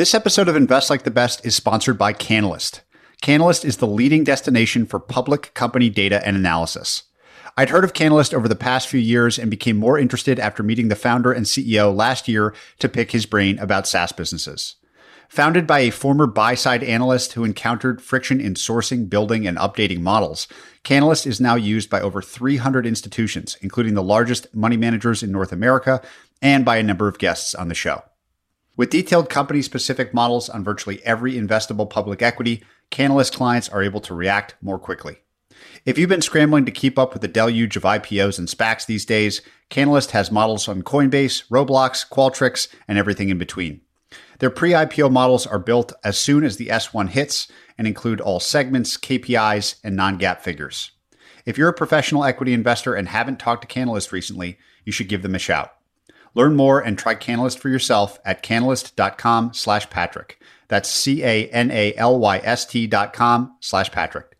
This episode of Invest Like the Best is sponsored by Canalyst. Canalyst is the leading destination for public company data and analysis. I'd heard of Canalyst over the past few years and became more interested after meeting the founder and CEO last year to pick his brain about SaaS businesses. Founded by a former buy side analyst who encountered friction in sourcing, building, and updating models, Canalyst is now used by over 300 institutions, including the largest money managers in North America, and by a number of guests on the show. With detailed company specific models on virtually every investable public equity, Canalyst clients are able to react more quickly. If you've been scrambling to keep up with the deluge of IPOs and SPACs these days, Canalyst has models on Coinbase, Roblox, Qualtrics, and everything in between. Their pre IPO models are built as soon as the S1 hits and include all segments, KPIs, and non GAAP figures. If you're a professional equity investor and haven't talked to Canalyst recently, you should give them a shout. Learn more and try Canalyst for yourself at canalyst.com slash Patrick. That's C-A-N-A-L-Y-S-T dot com slash Patrick.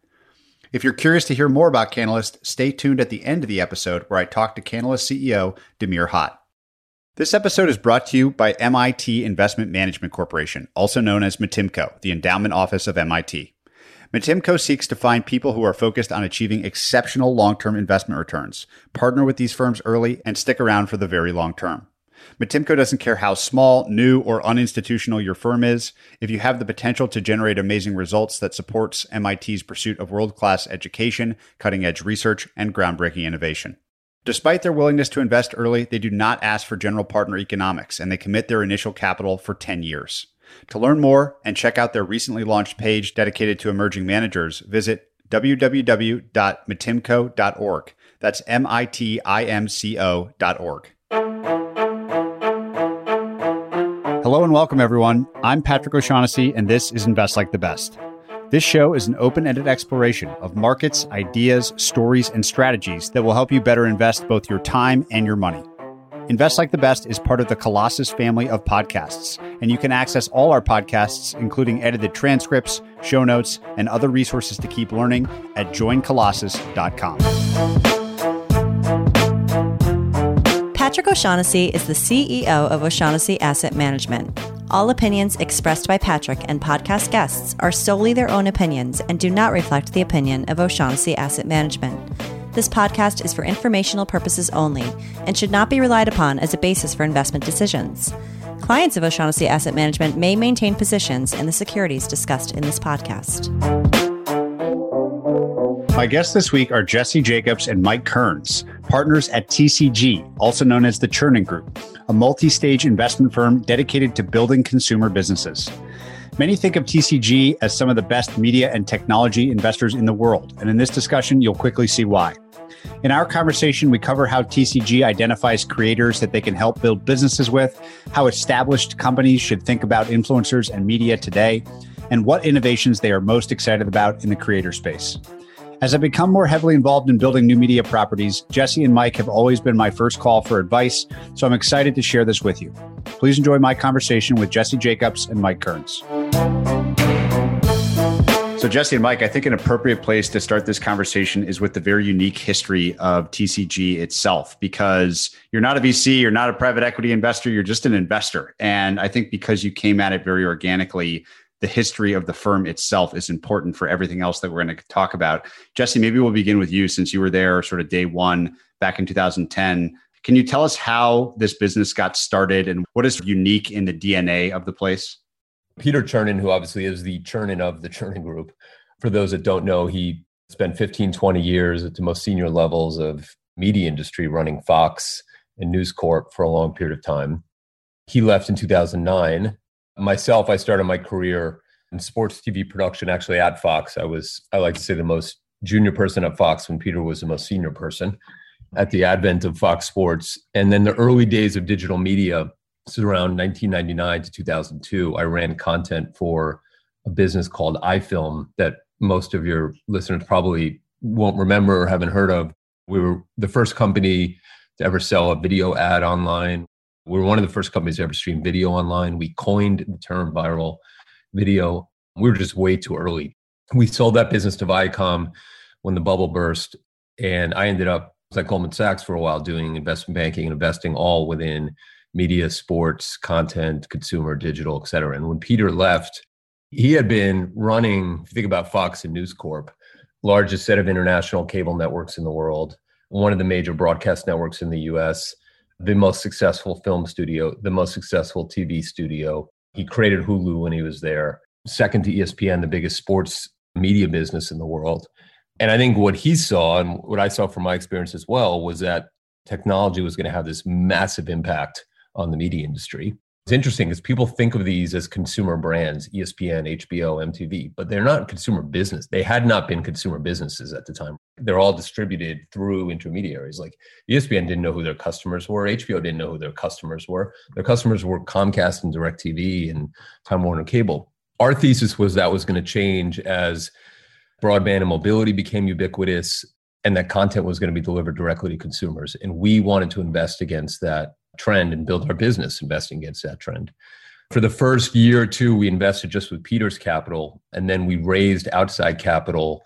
If you're curious to hear more about Canalyst, stay tuned at the end of the episode where I talk to Canalyst CEO Damir Hot. This episode is brought to you by MIT Investment Management Corporation, also known as MITIMCO, the endowment office of MIT. MITIMCO seeks to find people who are focused on achieving exceptional long term investment returns, partner with these firms early, and stick around for the very long term. MITIMCO doesn't care how small, new, or uninstitutional your firm is. If you have the potential to generate amazing results that supports MIT's pursuit of world class education, cutting edge research, and groundbreaking innovation. Despite their willingness to invest early, they do not ask for general partner economics and they commit their initial capital for 10 years. To learn more and check out their recently launched page dedicated to emerging managers, visit www.mitimco.org. That's M I T I M C O.org. Hello and welcome, everyone. I'm Patrick O'Shaughnessy, and this is Invest Like the Best. This show is an open ended exploration of markets, ideas, stories, and strategies that will help you better invest both your time and your money. Invest Like the Best is part of the Colossus family of podcasts, and you can access all our podcasts, including edited transcripts, show notes, and other resources to keep learning at joincolossus.com. Patrick O'Shaughnessy is the CEO of O'Shaughnessy Asset Management. All opinions expressed by Patrick and podcast guests are solely their own opinions and do not reflect the opinion of O'Shaughnessy Asset Management. This podcast is for informational purposes only and should not be relied upon as a basis for investment decisions. Clients of O'Shaughnessy Asset Management may maintain positions in the securities discussed in this podcast. My guests this week are Jesse Jacobs and Mike Kerns, partners at TCG, also known as the Chernin Group, a multi stage investment firm dedicated to building consumer businesses. Many think of TCG as some of the best media and technology investors in the world, and in this discussion, you'll quickly see why. In our conversation, we cover how TCG identifies creators that they can help build businesses with, how established companies should think about influencers and media today, and what innovations they are most excited about in the creator space. As I become more heavily involved in building new media properties, Jesse and Mike have always been my first call for advice, so I'm excited to share this with you. Please enjoy my conversation with Jesse Jacobs and Mike Kerns. So, Jesse and Mike, I think an appropriate place to start this conversation is with the very unique history of TCG itself, because you're not a VC, you're not a private equity investor, you're just an investor. And I think because you came at it very organically, the history of the firm itself is important for everything else that we're going to talk about. Jesse, maybe we'll begin with you since you were there sort of day one back in 2010. Can you tell us how this business got started and what is unique in the DNA of the place? Peter Chernin, who obviously is the Chernin of the Chernin Group. For those that don't know, he spent 15, 20 years at the most senior levels of media industry running Fox and News Corp for a long period of time. He left in 2009. Myself, I started my career in sports TV production actually at Fox. I was, I like to say, the most junior person at Fox when Peter was the most senior person at the advent of Fox Sports. And then the early days of digital media, so around 1999 to 2002, I ran content for a business called iFilm that most of your listeners probably won't remember or haven't heard of. We were the first company to ever sell a video ad online. We were one of the first companies to ever stream video online. We coined the term viral video. We were just way too early. We sold that business to Viacom when the bubble burst. And I ended up at Goldman Sachs for a while doing investment banking and investing all within media, sports, content, consumer, digital, et cetera. And when Peter left, he had been running, if you think about Fox and News Corp, largest set of international cable networks in the world, one of the major broadcast networks in the US, the most successful film studio, the most successful TV studio. He created Hulu when he was there, second to ESPN, the biggest sports media business in the world. And I think what he saw and what I saw from my experience as well was that technology was going to have this massive impact on the media industry. It's interesting because people think of these as consumer brands, ESPN, HBO, MTV, but they're not consumer business. They had not been consumer businesses at the time. They're all distributed through intermediaries. Like ESPN didn't know who their customers were, HBO didn't know who their customers were. Their customers were Comcast and DirecTV and Time Warner Cable. Our thesis was that was going to change as broadband and mobility became ubiquitous and that content was going to be delivered directly to consumers. And we wanted to invest against that trend and build our business investing against that trend. For the first year or two, we invested just with Peter's capital, and then we raised outside capital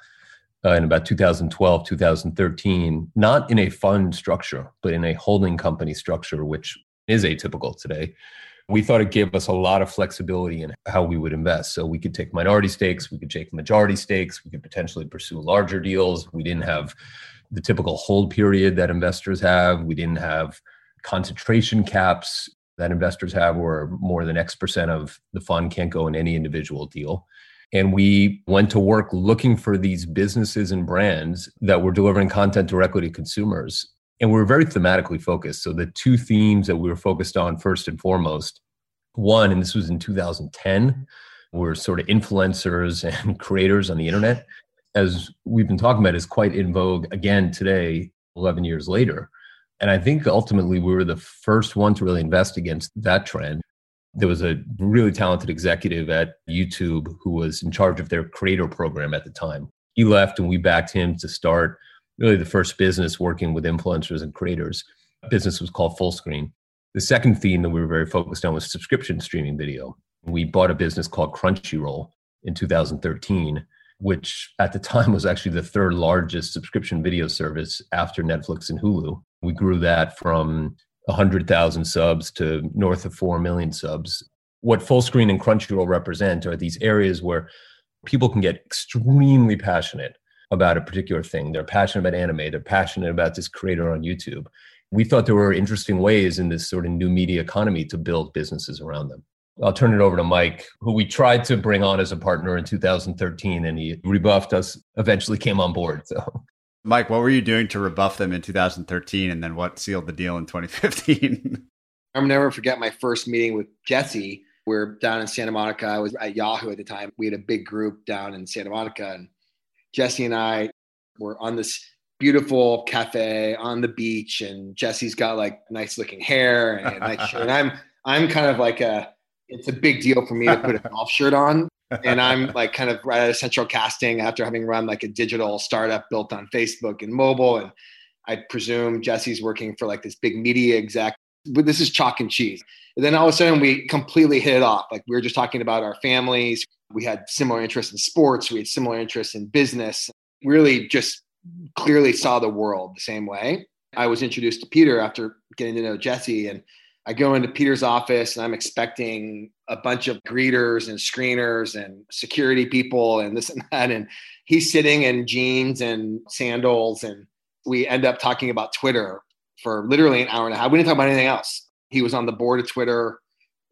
uh, in about 2012, 2013, not in a fund structure, but in a holding company structure, which is atypical today. We thought it gave us a lot of flexibility in how we would invest. So we could take minority stakes, we could take majority stakes, we could potentially pursue larger deals. We didn't have the typical hold period that investors have. We didn't have concentration caps that investors have where more than X percent of the fund can't go in any individual deal. And we went to work looking for these businesses and brands that were delivering content directly to consumers. And we were very thematically focused. So the two themes that we were focused on first and foremost, one, and this was in 2010, were sort of influencers and creators on the internet. As we've been talking about, is quite in vogue again today, 11 years later. And I think ultimately we were the first one to really invest against that trend. There was a really talented executive at YouTube who was in charge of their creator program at the time. He left and we backed him to start really the first business working with influencers and creators. The business was called Fullscreen. The second theme that we were very focused on was subscription streaming video. We bought a business called Crunchyroll in 2013 which at the time was actually the third largest subscription video service after Netflix and Hulu. We grew that from 100,000 subs to north of 4 million subs. What Fullscreen and Crunchyroll represent are these areas where people can get extremely passionate about a particular thing. They're passionate about anime, they're passionate about this creator on YouTube. We thought there were interesting ways in this sort of new media economy to build businesses around them. I'll turn it over to Mike, who we tried to bring on as a partner in 2013, and he rebuffed us. Eventually, came on board. So, Mike, what were you doing to rebuff them in 2013, and then what sealed the deal in 2015? I'll never forget my first meeting with Jesse. We are down in Santa Monica. I was at Yahoo at the time. We had a big group down in Santa Monica, and Jesse and I were on this beautiful cafe on the beach, and Jesse's got like nice looking hair and, and I'm I'm kind of like a it's a big deal for me to put a golf shirt on. And I'm like kind of right out of central casting after having run like a digital startup built on Facebook and mobile. And I presume Jesse's working for like this big media exec. But this is chalk and cheese. And then all of a sudden we completely hit it off. Like we were just talking about our families. We had similar interests in sports. We had similar interests in business. Really just clearly saw the world the same way. I was introduced to Peter after getting to know Jesse and I go into Peter's office and I'm expecting a bunch of greeters and screeners and security people and this and that. And he's sitting in jeans and sandals. And we end up talking about Twitter for literally an hour and a half. We didn't talk about anything else. He was on the board of Twitter.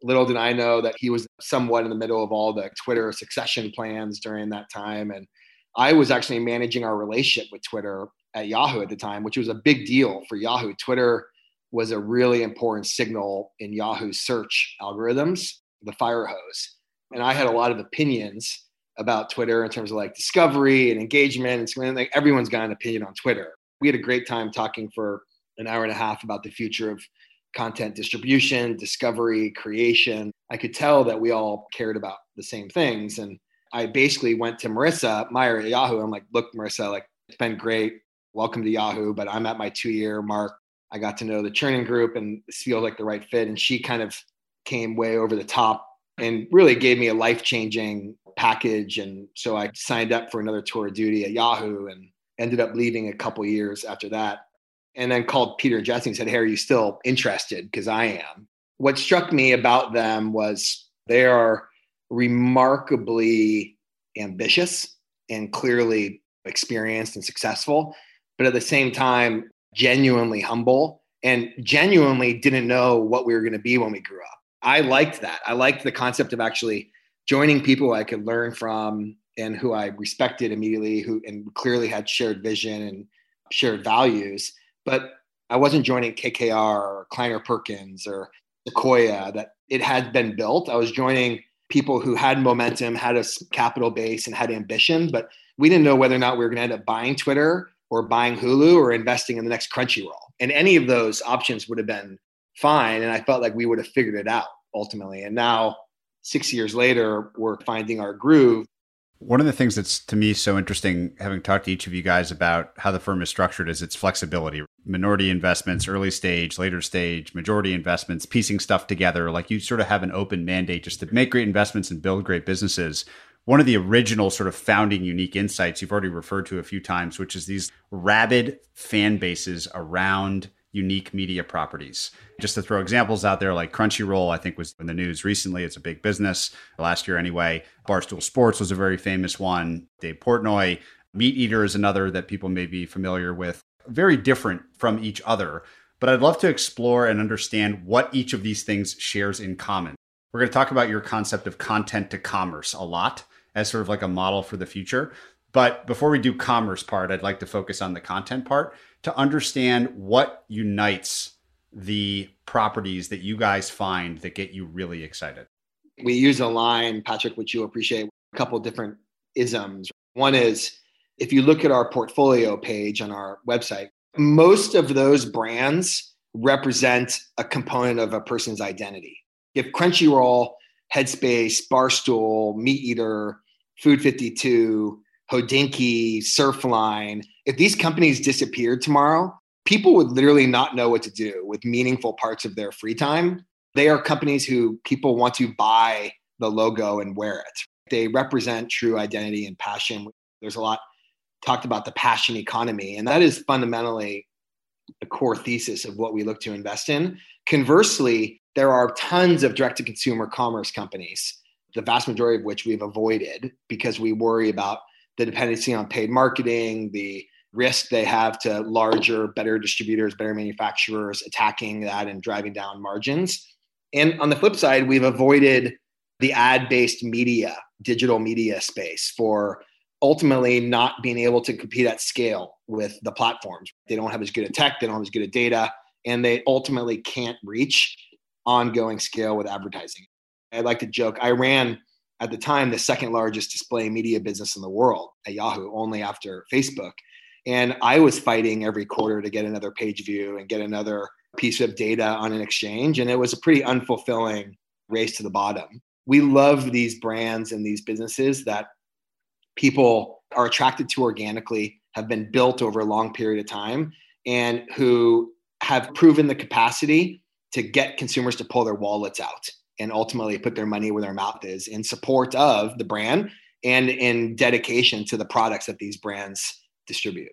Little did I know that he was somewhat in the middle of all the Twitter succession plans during that time. And I was actually managing our relationship with Twitter at Yahoo at the time, which was a big deal for Yahoo. Twitter was a really important signal in Yahoo search algorithms, the fire hose. And I had a lot of opinions about Twitter in terms of like discovery and engagement. And like everyone's got an opinion on Twitter. We had a great time talking for an hour and a half about the future of content distribution, discovery, creation. I could tell that we all cared about the same things. And I basically went to Marissa Mayer at Yahoo. I'm like, look, Marissa, like it's been great. Welcome to Yahoo, but I'm at my two year mark. I got to know the Chernin Group and feels like the right fit. And she kind of came way over the top and really gave me a life changing package. And so I signed up for another tour of duty at Yahoo and ended up leaving a couple years after that. And then called Peter and Jesse and said, Hey, are you still interested? Because I am. what struck me about them was they are remarkably ambitious and clearly experienced and successful, but at the same time, genuinely humble and genuinely didn't know what we were going to be when we grew up. I liked that. I liked the concept of actually joining people I could learn from and who I respected immediately, who and clearly had shared vision and shared values. But I wasn't joining KKR or Kleiner Perkins or Sequoia that it had been built. I was joining people who had momentum, had a capital base, and had ambition, but we didn't know whether or not we were going to end up buying Twitter or buying Hulu or investing in the next Crunchyroll. And any of those options would have been fine. And I felt like we would have figured it out ultimately. And now, six years later, we're finding our groove. One of the things that's to me so interesting, having talked to each of you guys about how the firm is structured, is its flexibility. Minority investments, early stage, later stage, majority investments, piecing stuff together. Like you sort of have an open mandate just to make great investments and build great businesses. One of the original sort of founding unique insights you've already referred to a few times, which is these rabid fan bases around unique media properties. Just to throw examples out there, like Crunchyroll, I think was in the news recently. It's a big business last year anyway. Barstool Sports was a very famous one. Dave Portnoy, Meat Eater is another that people may be familiar with. Very different from each other. But I'd love to explore and understand what each of these things shares in common. We're going to talk about your concept of content to commerce a lot as sort of like a model for the future. But before we do commerce part, I'd like to focus on the content part to understand what unites the properties that you guys find that get you really excited. We use a line, Patrick, which you appreciate, a couple different isms. One is if you look at our portfolio page on our website, most of those brands represent a component of a person's identity. If Crunchyroll, Headspace, Barstool, Meat Eater, Food 52, Hodinkee, Surfline, if these companies disappeared tomorrow, people would literally not know what to do with meaningful parts of their free time. They are companies who people want to buy the logo and wear it. They represent true identity and passion. There's a lot talked about the passion economy, and that is fundamentally the core thesis of what we look to invest in. Conversely, there are tons of direct to consumer commerce companies, the vast majority of which we've avoided because we worry about the dependency on paid marketing, the risk they have to larger, better distributors, better manufacturers attacking that and driving down margins. And on the flip side, we've avoided the ad based media, digital media space for ultimately not being able to compete at scale with the platforms. They don't have as good a tech, they don't have as good a data, and they ultimately can't reach ongoing scale with advertising. I like to joke, I ran at the time the second largest display media business in the world at Yahoo, only after Facebook. And I was fighting every quarter to get another page view and get another piece of data on an exchange. And it was a pretty unfulfilling race to the bottom. We love these brands and these businesses that people are attracted to organically, have been built over a long period of time, and who have proven the capacity to get consumers to pull their wallets out and ultimately put their money where their mouth is in support of the brand and in dedication to the products that these brands distribute.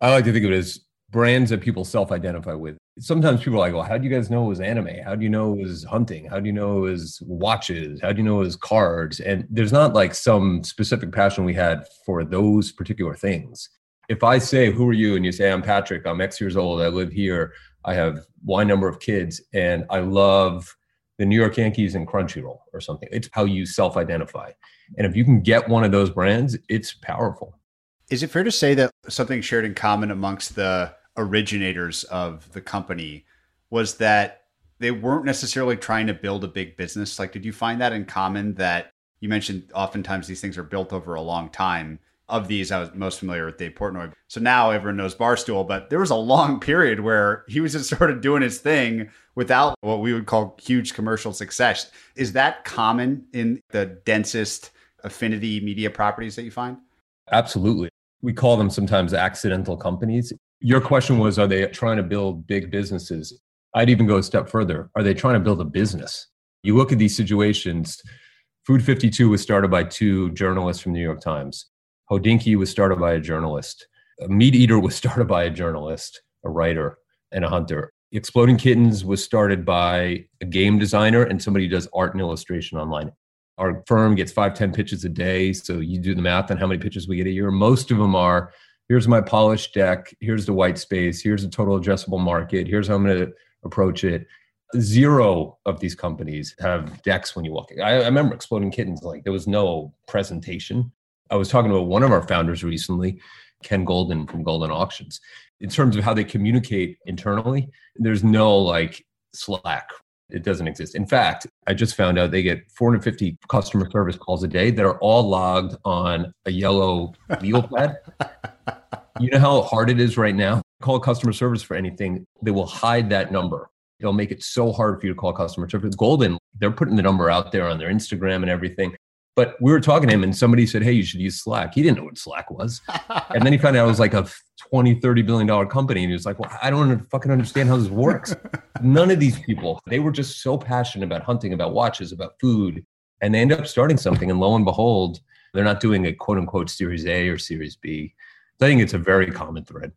I like to think of it as brands that people self-identify with. Sometimes people are like, well, how do you guys know it was anime? How do you know it was hunting? How do you know it was watches? How do you know it was cards? And there's not like some specific passion we had for those particular things. If I say, who are you? And you say, I'm Patrick, I'm X years old, I live here, I have Y number of kids, and I love the New York Yankees and Crunchyroll or something. It's how you self identify. And if you can get one of those brands, it's powerful. Is it fair to say that something shared in common amongst the originators of the company was that they weren't necessarily trying to build a big business? Like, did you find that in common that you mentioned oftentimes these things are built over a long time? Of these, I was most familiar with Dave Portnoy. So now everyone knows Barstool, but there was a long period where he was just sort of doing his thing without what we would call huge commercial success. Is that common in the densest affinity media properties that you find? Absolutely. We call them sometimes accidental companies. Your question was Are they trying to build big businesses? I'd even go a step further. Are they trying to build a business? You look at these situations. Food 52 was started by two journalists from the New York Times. Hodinkee was started by a journalist. Meat Eater was started by a journalist, a writer, and a hunter. Exploding Kittens was started by a game designer and somebody who does art and illustration online. Our firm gets five, 10 pitches a day. So you do the math on how many pitches we get a year. Most of them are here's my polished deck, here's the white space, here's the total addressable market, here's how I'm going to approach it. Zero of these companies have decks when you walk in. I, I remember Exploding Kittens, like there was no presentation. I was talking about one of our founders recently, Ken Goldin from Goldin Auctions. In terms of how they communicate internally, there's no like Slack. It doesn't exist. In fact, I just found out they get 450 customer service calls a day that are all logged on a yellow legal pad. you know how hard it is right now? Call customer service for anything, they will hide that number. It'll make it so hard for you to call customer service. Goldin, they're putting the number out there on their Instagram and everything. But we were talking to him and somebody said, Hey, you should use Slack. He didn't know what Slack was. and then he found out it was like a 20, 30 billion dollar company. And he was like, Well, I don't fucking understand how this works. None of these people, they were just so passionate about hunting, about watches, about food. And they end up starting something. And lo and behold, they're not doing a quote unquote series A or series B. I think it's a very common thread.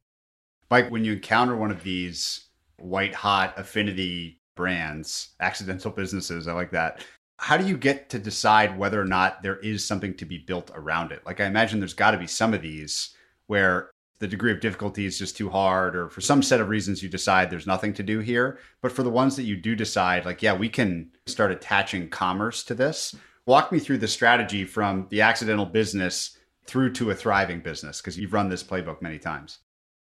Mike, when you encounter one of these white hot affinity brands, accidental businesses, I like that how do you get to decide whether or not there is something to be built around it? Like I imagine there's got to be some of these where the degree of difficulty is just too hard or for some set of reasons you decide there's nothing to do here, but for the ones that you do decide like yeah, we can start attaching commerce to this. Walk me through the strategy from the accidental business through to a thriving business because you've run this playbook many times.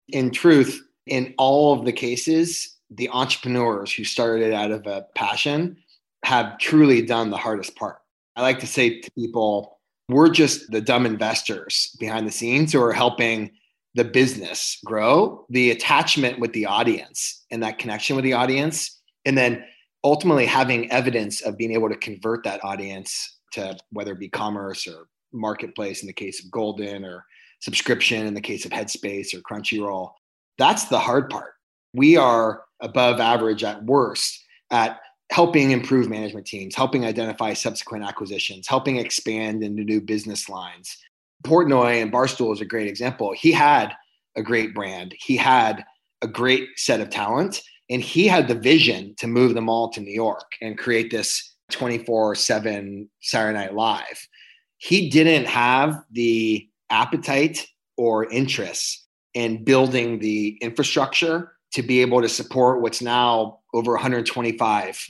In truth, in all of the cases, the entrepreneurs who started out of a passion have truly done the hardest part. I like to say to people, we're just the dumb investors behind the scenes who are helping the business grow, the attachment with the audience and that connection with the audience. And then ultimately having evidence of being able to convert that audience to whether it be commerce or marketplace in the case of Goldin or subscription in the case of Headspace or Crunchyroll. That's the hard part. We are above average at worst at helping improve management teams, helping identify subsequent acquisitions, helping expand into new business lines. Portnoy and Barstool is a great example. He had a great brand, he had a great set of talent, and he had the vision to move them all to New York and create this 24 7 Saturday Night Live. He didn't have the appetite or interest in building the infrastructure to be able to support what's now over 125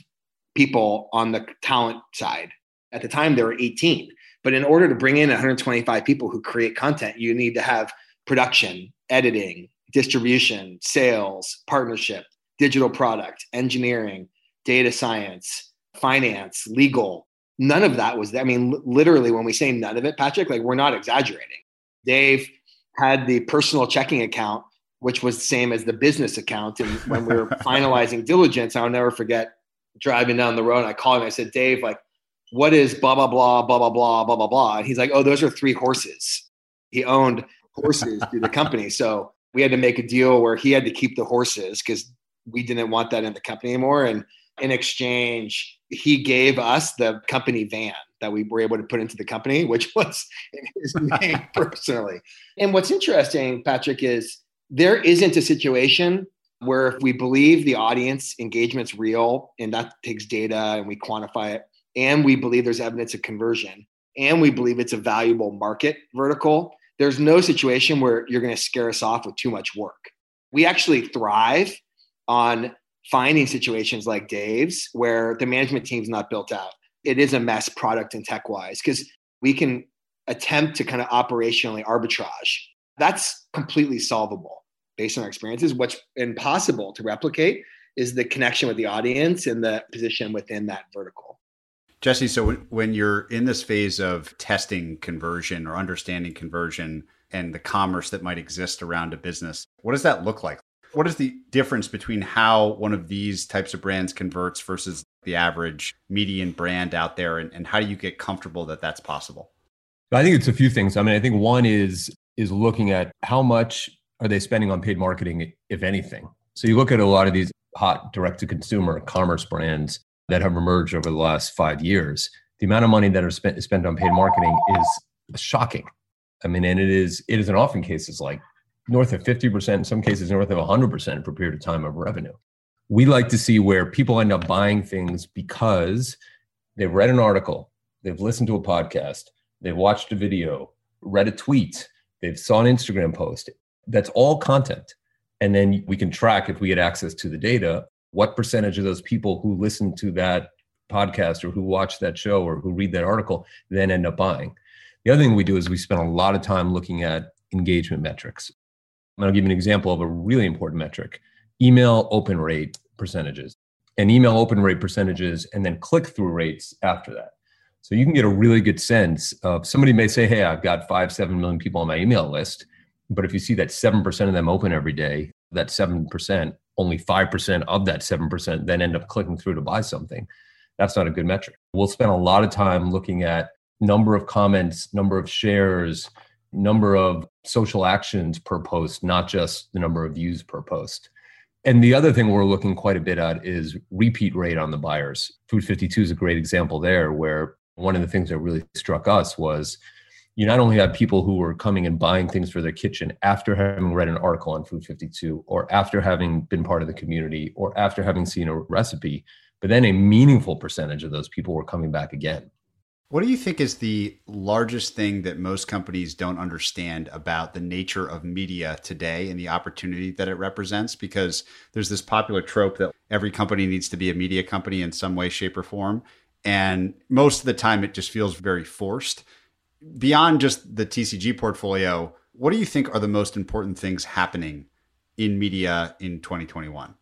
people on the talent side. At the time, there were 18. But in order to bring in 125 people who create content, you need to have production, editing, distribution, sales, partnership, digital product, engineering, data science, finance, legal. None of that was, I mean, literally, when we say none of it, Patrick, like we're not exaggerating. Dave had the personal checking account, which was the same as the business account. And when we were finalizing diligence, I'll never forget driving down the road and I called him. I said, Dave, like, what is blah, blah, blah, blah, blah, blah, blah, blah, blah. And he's like, oh, those are three horses. He owned horses through the company. So we had to make a deal where he had to keep the horses because we didn't want that in the company anymore. And in exchange, he gave us the company van that we were able to put into the company, which was in his name personally. And what's interesting, Patrick, is there isn't a situation where if we believe the audience engagement's real and that takes data and we quantify it and we believe there's evidence of conversion and we believe it's a valuable market vertical there's no situation where you're going to scare us off with too much work. We actually thrive on finding situations like dave's where the management team's not built out. It is a mess product and tech wise because we can attempt to kind of operationally arbitrage. That's completely solvable based on our experiences. What's impossible to replicate is the connection with the audience and the position within that vertical. Jesse, so when you're in this phase of testing conversion or understanding conversion and the commerce that might exist around a business, what does that look like? What is the difference between how one of these types of brands converts versus the average median brand out there? And, and how do you get comfortable that that's possible? I think it's a few things. I mean, I think one is is looking at how much are they spending on paid marketing, if anything? So you look at a lot of these hot direct to consumer commerce brands that have emerged over the last five years. The amount of money that are spent, spent on paid marketing is shocking. I mean, and it is it is in often cases like north of 50%, in some cases north of 100% for a period of time of revenue. We like to see where people end up buying things because they've read an article, they've listened to a podcast, they've watched a video, read a tweet, they've saw an Instagram post. That's all content. And then we can track if we get access to the data, what percentage of those people who listen to that podcast or who watch that show or who read that article then end up buying. The other thing we do is we spend a lot of time looking at engagement metrics. And I'll give you an example of a really important metric email open rate percentages and email open rate percentages and then click through rates after that. So you can get a really good sense of somebody may say, Hey, I've got five, seven million people on my email list. But if you see that 7% of them open every day, that 7%, only 5% of that 7% then end up clicking through to buy something. That's not a good metric. We'll spend a lot of time looking at number of comments, number of shares, number of social actions per post, not just the number of views per post. And the other thing we're looking quite a bit at is repeat rate on the buyers. Food 52 is a great example there, where one of the things that really struck us was you not only have people who were coming and buying things for their kitchen after having read an article on Food 52 or after having been part of the community or after having seen a recipe, but then a meaningful percentage of those people were coming back again. What do you think is the largest thing that most companies don't understand about the nature of media today and the opportunity that it represents? Because there's this popular trope that every company needs to be a media company in some way, shape, or form. And most of the time, it just feels very forced. Beyond just the TCG portfolio, what do you think are the most important things happening in media in 2021?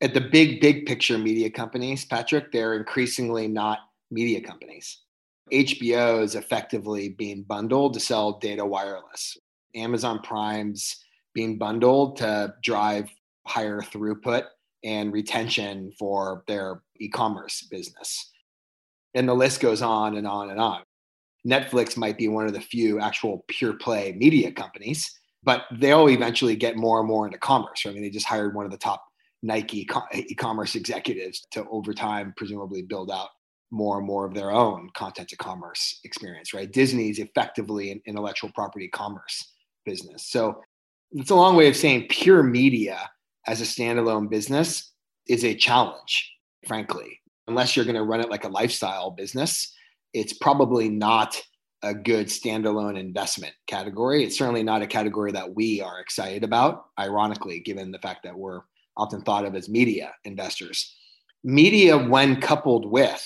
At the big, big picture media companies, Patrick, they're increasingly not media companies HBO is effectively being bundled to sell data wireless. Amazon Prime's being bundled to drive higher throughput and retention for their e commerce business. And the list goes on and on and on. Netflix might be one of the few actual pure play media companies, but they'll eventually get more and more into commerce. I mean, they just hired one of the top Nike e commerce executives to over time, presumably build out more and more of their own content to commerce experience, right? Disney's effectively an intellectual property commerce business. So it's a long way of saying pure media as a standalone business is a challenge, frankly. Unless you're going to run it like a lifestyle business, it's probably not a good standalone investment category. It's certainly not a category that we are excited about, ironically, given the fact that we're often thought of as media investors. Media, when coupled with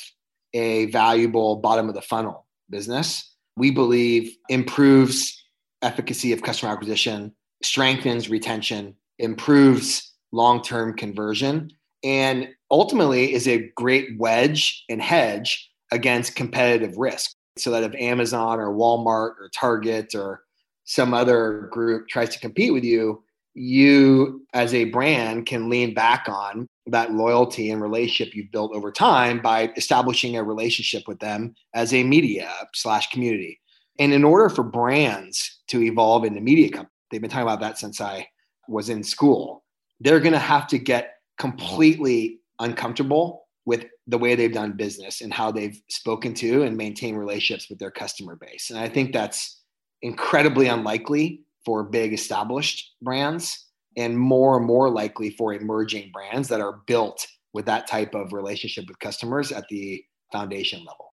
a valuable bottom of the funnel business. We believe improves efficacy of customer acquisition, strengthens retention, improves long term conversion, and ultimately is a great wedge and hedge against competitive risk. So that if Amazon or Walmart or Target or some other group tries to compete with you, you as a brand can lean back on that loyalty and relationship you've built over time by establishing a relationship with them as a media slash community. And in order for brands to evolve into media companies, they've been talking about that since I was in school. They're going to have to get completely uncomfortable with the way they've done business and how they've spoken to and maintained relationships with their customer base. And I think that's incredibly unlikely for big established brands and more and more likely for emerging brands that are built with that type of relationship with customers at the foundation level.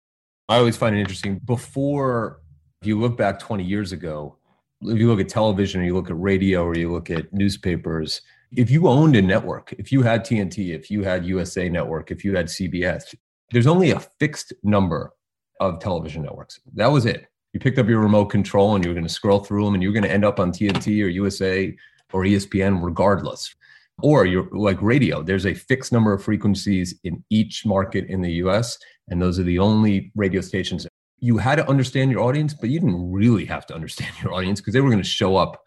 I always find it interesting. Before, if you look back 20 years ago, if you look at television or you look at radio or you look at newspapers, if you owned a network, if you had TNT, if you had USA Network, if you had CBS, there's only a fixed number of television networks. That was it. You picked up your remote control and you were going to scroll through them and you were going to end up on TNT or USA or ESPN regardless. Or you're like radio, there's a fixed number of frequencies in each market in the US, and those are the only radio stations. You had to understand your audience, but you didn't really have to understand your audience because they were going to show up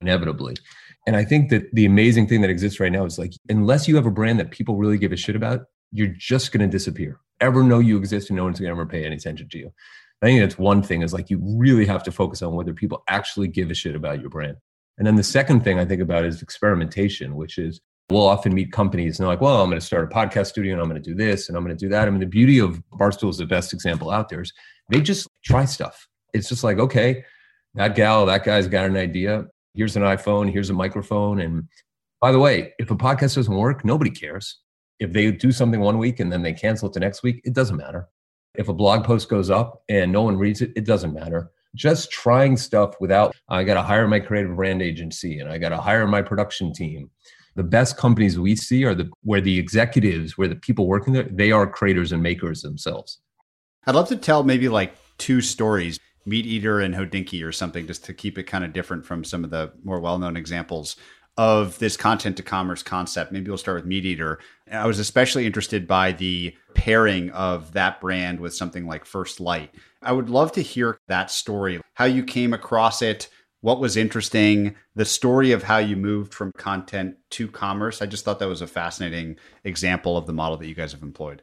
inevitably. And I think that the amazing thing that exists right now is like, unless you have a brand that people really give a shit about, you're just going to disappear. Ever know you exist and no one's going to ever pay any attention to you. I think that's one thing is like you really have to focus on whether people actually give a shit about your brand. And then the second thing I think about is experimentation, which is we'll often meet companies and they're like, well, I'm going to start a podcast studio and I'm going to do this and I'm going to do that. I mean, the beauty of Barstool is the best example out there is they just try stuff. It's just like, okay, that gal, that guy's got an idea. Here's an iPhone, here's a microphone, and By the way, if a podcast doesn't work, nobody cares. If they do something one week and then they cancel it the next week, it doesn't matter. If a blog post goes up and no one reads it, it doesn't matter. Just trying stuff without, I got to hire my creative brand agency and I got to hire my production team. The best companies we see are the where the executives, where the people working there, they are creators and makers themselves. I'd love to tell maybe like two stories, Meat Eater and Hodinkee or something, just to keep it kind of different from some of the more well-known examples of this content to commerce concept. Maybe we'll start with Meat Eater. I was especially interested by the pairing of that brand with something like First Lite. I would love to hear that story, how you came across it, what was interesting, the story of how you moved from content to commerce. I just thought that was a fascinating example of the model that you guys have employed.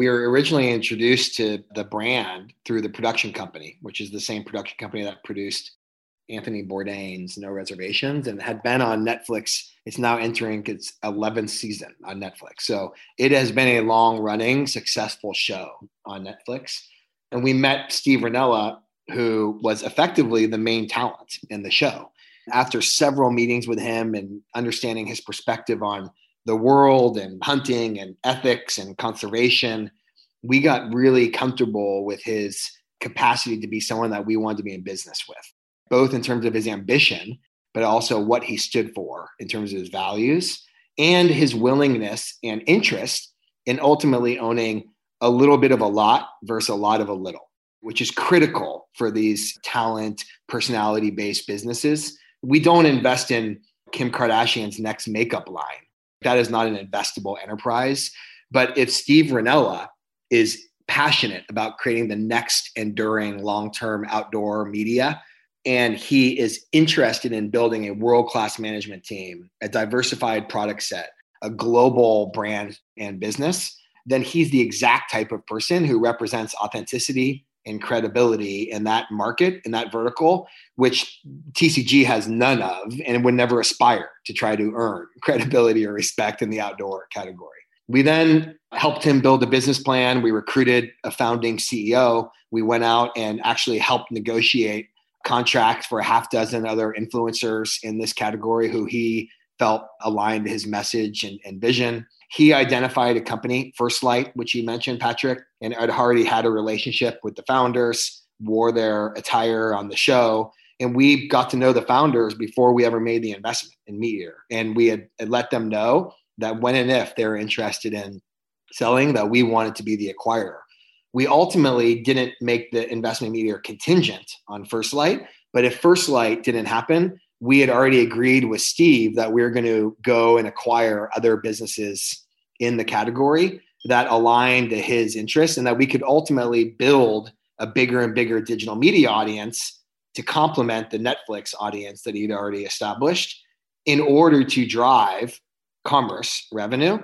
We were originally introduced to the brand through the production company, which is the same production company that produced Anthony Bourdain's No Reservations and had been on Netflix. It's now entering its 11th season on Netflix. So it has been a long running, successful show on Netflix. And we met Steve Rinella, who was effectively the main talent in the show. After several meetings with him and understanding his perspective on the world and hunting and ethics and conservation, we got really comfortable with his capacity to be someone that we wanted to be in business with both in terms of his ambition, but also what he stood for in terms of his values and his willingness and interest in ultimately owning a little bit of a lot versus a lot of a little, which is critical for these talent, personality based businesses. We don't invest in Kim Kardashian's next makeup line. That is not an investable enterprise. But if Steve Rinella is passionate about creating the next enduring long term outdoor media, and he is interested in building a world class management team, a diversified product set, a global brand and business, then he's the exact type of person who represents authenticity and credibility in that market, in that vertical, which TCG has none of and would never aspire to try to earn credibility or respect in the outdoor category. We then helped him build a business plan. We recruited a founding CEO. We went out and actually helped negotiate contracts for a half dozen other influencers in this category who he felt aligned to his message and, and vision. He identified a company, First Lite, which you mentioned, Patrick, and had already had a relationship with the founders, wore their attire on the show. And we got to know the founders before we ever made the investment in Meat Eater. And we had, had let them know that when and if they're interested in selling, that we wanted to be the acquirer we ultimately didn't make the investment Meat Eater contingent on First Lite. But if First Lite didn't happen, we had already agreed with Steve that we are going to go and acquire other businesses in the category that aligned to his interests and that we could ultimately build a bigger and bigger digital media audience to complement the Netflix audience that he'd already established in order to drive commerce revenue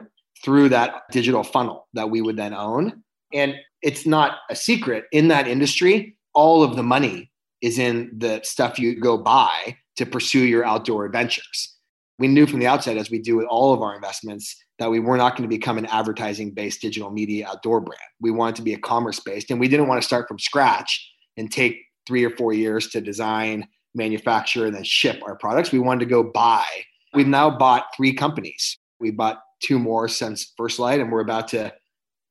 through that digital funnel that we would then own. And it's not a secret in that industry, all of the money is in the stuff you go buy to pursue your outdoor adventures. We knew from the outset, as we do with all of our investments, that we were not going to become an advertising based digital media outdoor brand. We wanted to be a commerce based, and we didn't want to start from scratch and take three or four years to design, manufacture, and then ship our products. We wanted to go buy. We've now bought three companies. We bought two more since First Lite, and we're about to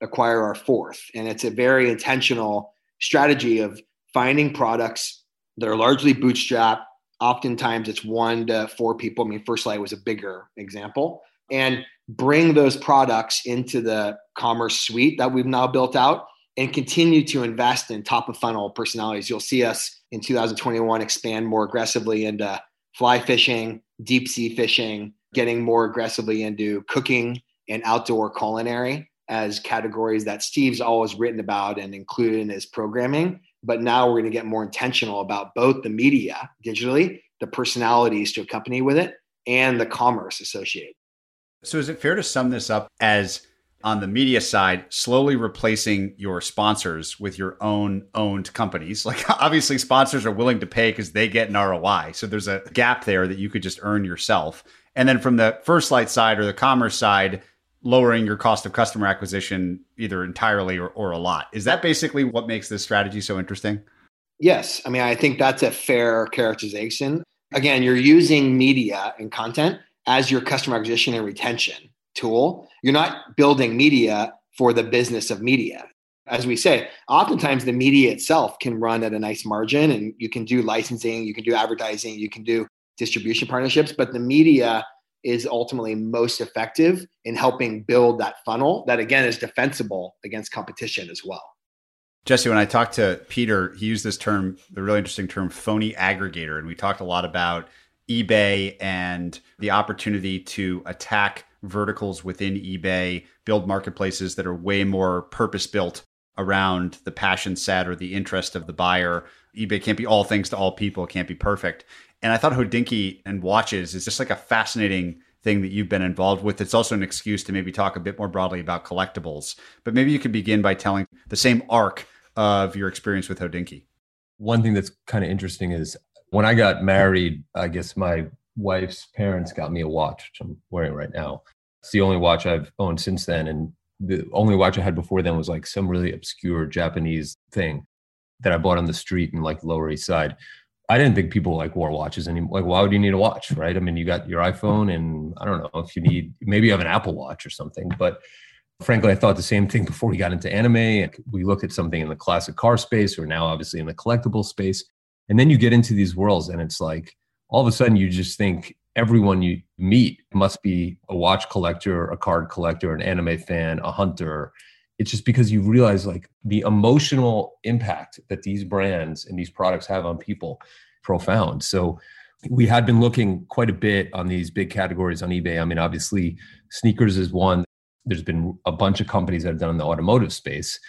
acquire our fourth. And it's a very intentional strategy of finding products that are largely bootstrap. Oftentimes it's one to four people. I mean, First Lite was a bigger example. And bring those products into the commerce suite that we've now built out and continue to invest in top of funnel personalities. You'll see us in 2021 expand more aggressively into fly fishing, deep sea fishing, getting more aggressively into cooking and outdoor culinary as categories that Steve's always written about and included in his programming. But now we're going to get more intentional about both the media digitally, the personalities to accompany with it, and the commerce associated. So, is it fair to sum this up as on the media side, slowly replacing your sponsors with your own owned companies? Like, obviously, sponsors are willing to pay because they get an ROI. So, there's a gap there that you could just earn yourself. And then from the First Lite side or the commerce side, lowering your cost of customer acquisition either entirely or, or a lot. Is that basically what makes this strategy so interesting? Yes. I mean, I think that's a fair characterization. Again, you're using media and content as your customer acquisition and retention tool. You're not building media for the business of media. As we say, oftentimes the media itself can run at a nice margin and you can do licensing, you can do advertising, you can do distribution partnerships, but the media is ultimately most effective in helping build that funnel that again is defensible against competition as well. Jesse, when I talked to Peter, he used this term, the really interesting term, phony aggregator. And we talked a lot about eBay and the opportunity to attack verticals within eBay, build marketplaces that are way more purpose built around the passion set or the interest of the buyer. eBay can't be all things to all people, it can't be perfect. And I thought Hodinkee and watches is just like a fascinating thing that you've been involved with. It's also an excuse to maybe talk a bit more broadly about collectibles. But maybe you could begin by telling the same arc of your experience with Hodinkee. One thing that's kind of interesting is when I got married, I guess my wife's parents got me a watch, which I'm wearing right now. It's the only watch I've owned since then. And the only watch I had before then was like some really obscure Japanese thing that I bought on the street in like Lower East Side. I didn't think people like wore watches anymore. Like, why would you need a watch, right? I mean, you got your iPhone, and I don't know if you need maybe you have an Apple Watch or something. But frankly, I thought the same thing before we got into anime. We look at something in the classic car space, or now obviously in the collectible space, and then you get into these worlds, and it's like all of a sudden you just think everyone you meet must be a watch collector, a card collector, an anime fan, a hunter, it's just because you realize like the emotional impact that these brands and these products have on people profound. So we had been looking quite a bit on these big categories on ebay. I mean obviously sneakers is one. There's been a bunch of companies that have done in the automotive space.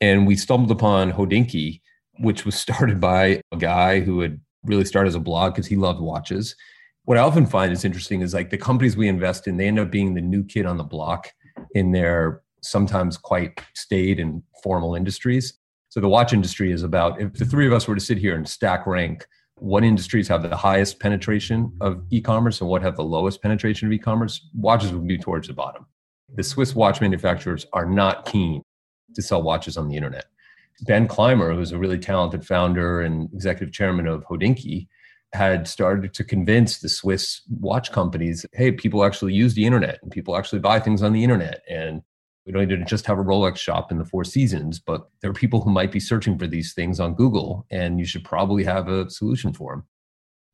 And we stumbled upon hodinkee which was started by a guy who had really started as a blog because he loved watches. What i often find is interesting is like the companies we invest in they end up being the new kid on the block in their sometimes quite staid and formal industries. So the watch industry is about if the three of us were to sit here and stack rank what industries have the highest penetration of e-commerce and what have the lowest penetration of e-commerce, watches would be towards the bottom. The Swiss watch manufacturers are not keen to sell watches on the internet. Ben Clymer, who's a really talented founder and executive chairman of Hodinkee, had started to convince the Swiss watch companies, hey, people actually use the internet and people actually buy things on the internet. And we don't need to just have a Rolex shop in the Four Seasons, but there are people who might be searching for these things on Google, and you should probably have a solution for them.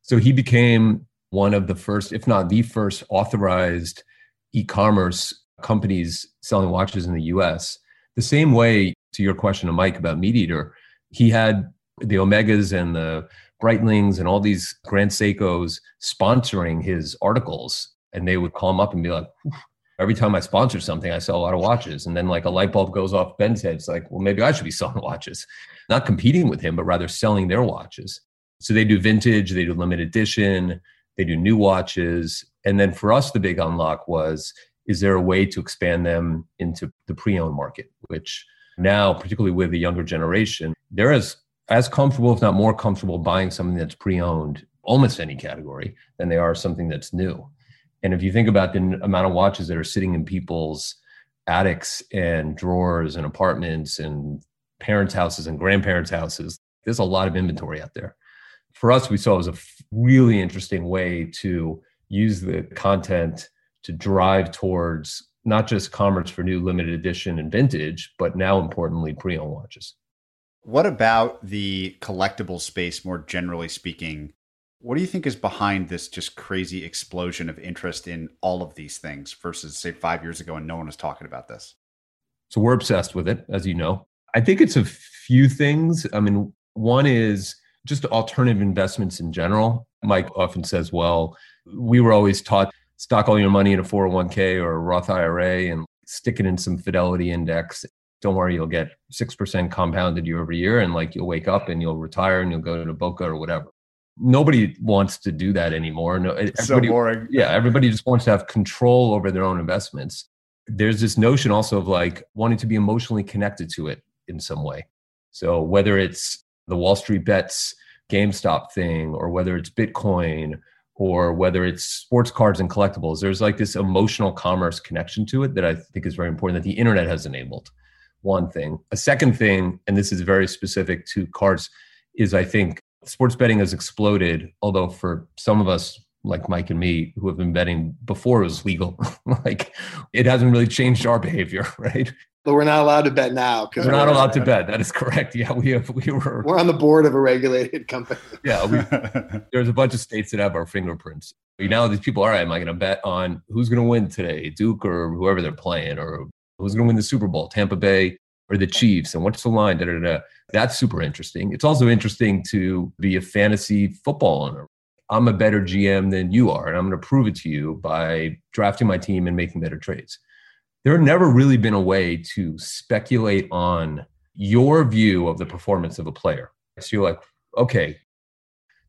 So he became one of the first, if not the first, authorized e commerce companies selling watches in the US. The same way to your question to Mike about Meat Eater, he had the Omegas and the Breitlings and all these Grand Seikos sponsoring his articles. And they would call him up and be like, every time I sponsor something, I sell a lot of watches. And then like a light bulb goes off Ben's head. It's like, well, maybe I should be selling watches, not competing with him, but rather selling their watches. So they do vintage, they do limited edition, they do new watches. And then for us, the big unlock was, is there a way to expand them into the pre-owned market, which now, particularly with the younger generation, they're as as comfortable, if not more comfortable, buying something that's pre-owned, almost any category, than they are something that's new. And if you think about the amount of watches that are sitting in people's attics and drawers and apartments and parents' houses and grandparents' houses, there's a lot of inventory out there. For us, we saw it was a really interesting way to use the content to drive towards not just commerce for new limited edition and vintage, but now importantly, pre owned watches. What about the collectible space, more generally speaking? What do you think is behind this just crazy explosion of interest in all of these things versus, say, five years ago and no one was talking about this? So we're obsessed with it, as you know. I think it's a few things. I mean, one is just alternative investments in general. Mike often says, well, we were always taught stock all your money in a 401k or a Roth IRA and stick it in some Fidelity index. Don't worry, you'll get 6% compounded year over year. And like you'll wake up and you'll retire and you'll go to Boca or whatever nobody wants to do that anymore. No, so boring. Yeah, everybody just wants to have control over their own investments. There's this notion also of like wanting to be emotionally connected to it in some way. So whether it's the Wall Street bets GameStop thing, or whether it's Bitcoin, or whether it's sports cards and collectibles, there's like this emotional commerce connection to it that I think is very important that the internet has enabled. One thing. A second thing, and this is very specific to cards, is I think sports betting has exploded, although for some of us, like Mike and me who have been betting before it was legal. like it hasn't really changed our behavior, right? But we're not allowed to bet now because we're, we're not allowed to bet. That is correct. Yeah, we have. We were. We're on the board of a regulated company. Yeah, we, there's a bunch of states that have our fingerprints. Now these people, all right, am I going to bet on who's going to win today, Duke or whoever they're playing, or who's going to win the Super Bowl, Tampa Bay or the Chiefs, and what's the line? Da, da, da. That's super interesting. It's also interesting to be a fantasy football owner. I'm a better GM than you are, and I'm going to prove it to you by drafting my team and making better trades. There had never really been a way to speculate on your view of the performance of a player. So you're like, okay,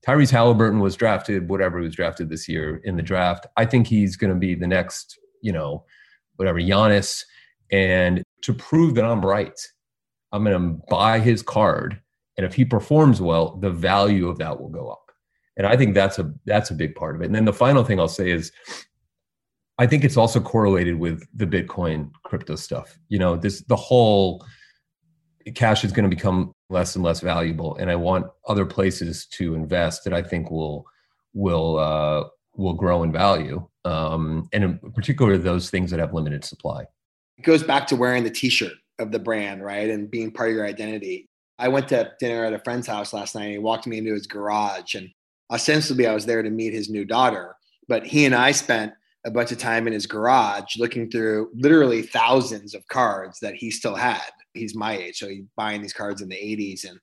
Tyrese Halliburton was drafted, whatever he was drafted this year in the draft. I think he's going to be the next, you know, whatever, Giannis. And to prove that I'm right, I'm going to buy his card. And if he performs well, the value of that will go up. And I think that's a that's a big part of it. And then the final thing I'll say is I think it's also correlated with the Bitcoin crypto stuff. You know, this the whole cash is going to become less and less valuable, and I want other places to invest that I think will will uh, will grow in value, um, and in particular those things that have limited supply. It goes back to wearing the T-shirt of the brand, right, and being part of your identity. I went to dinner at a friend's house last night. And he walked me into his garage, and ostensibly I was there to meet his new daughter. But he and I spent a bunch of time in his garage looking through literally thousands of cards that he still had. He's my age, so he's buying these cards in the 80s and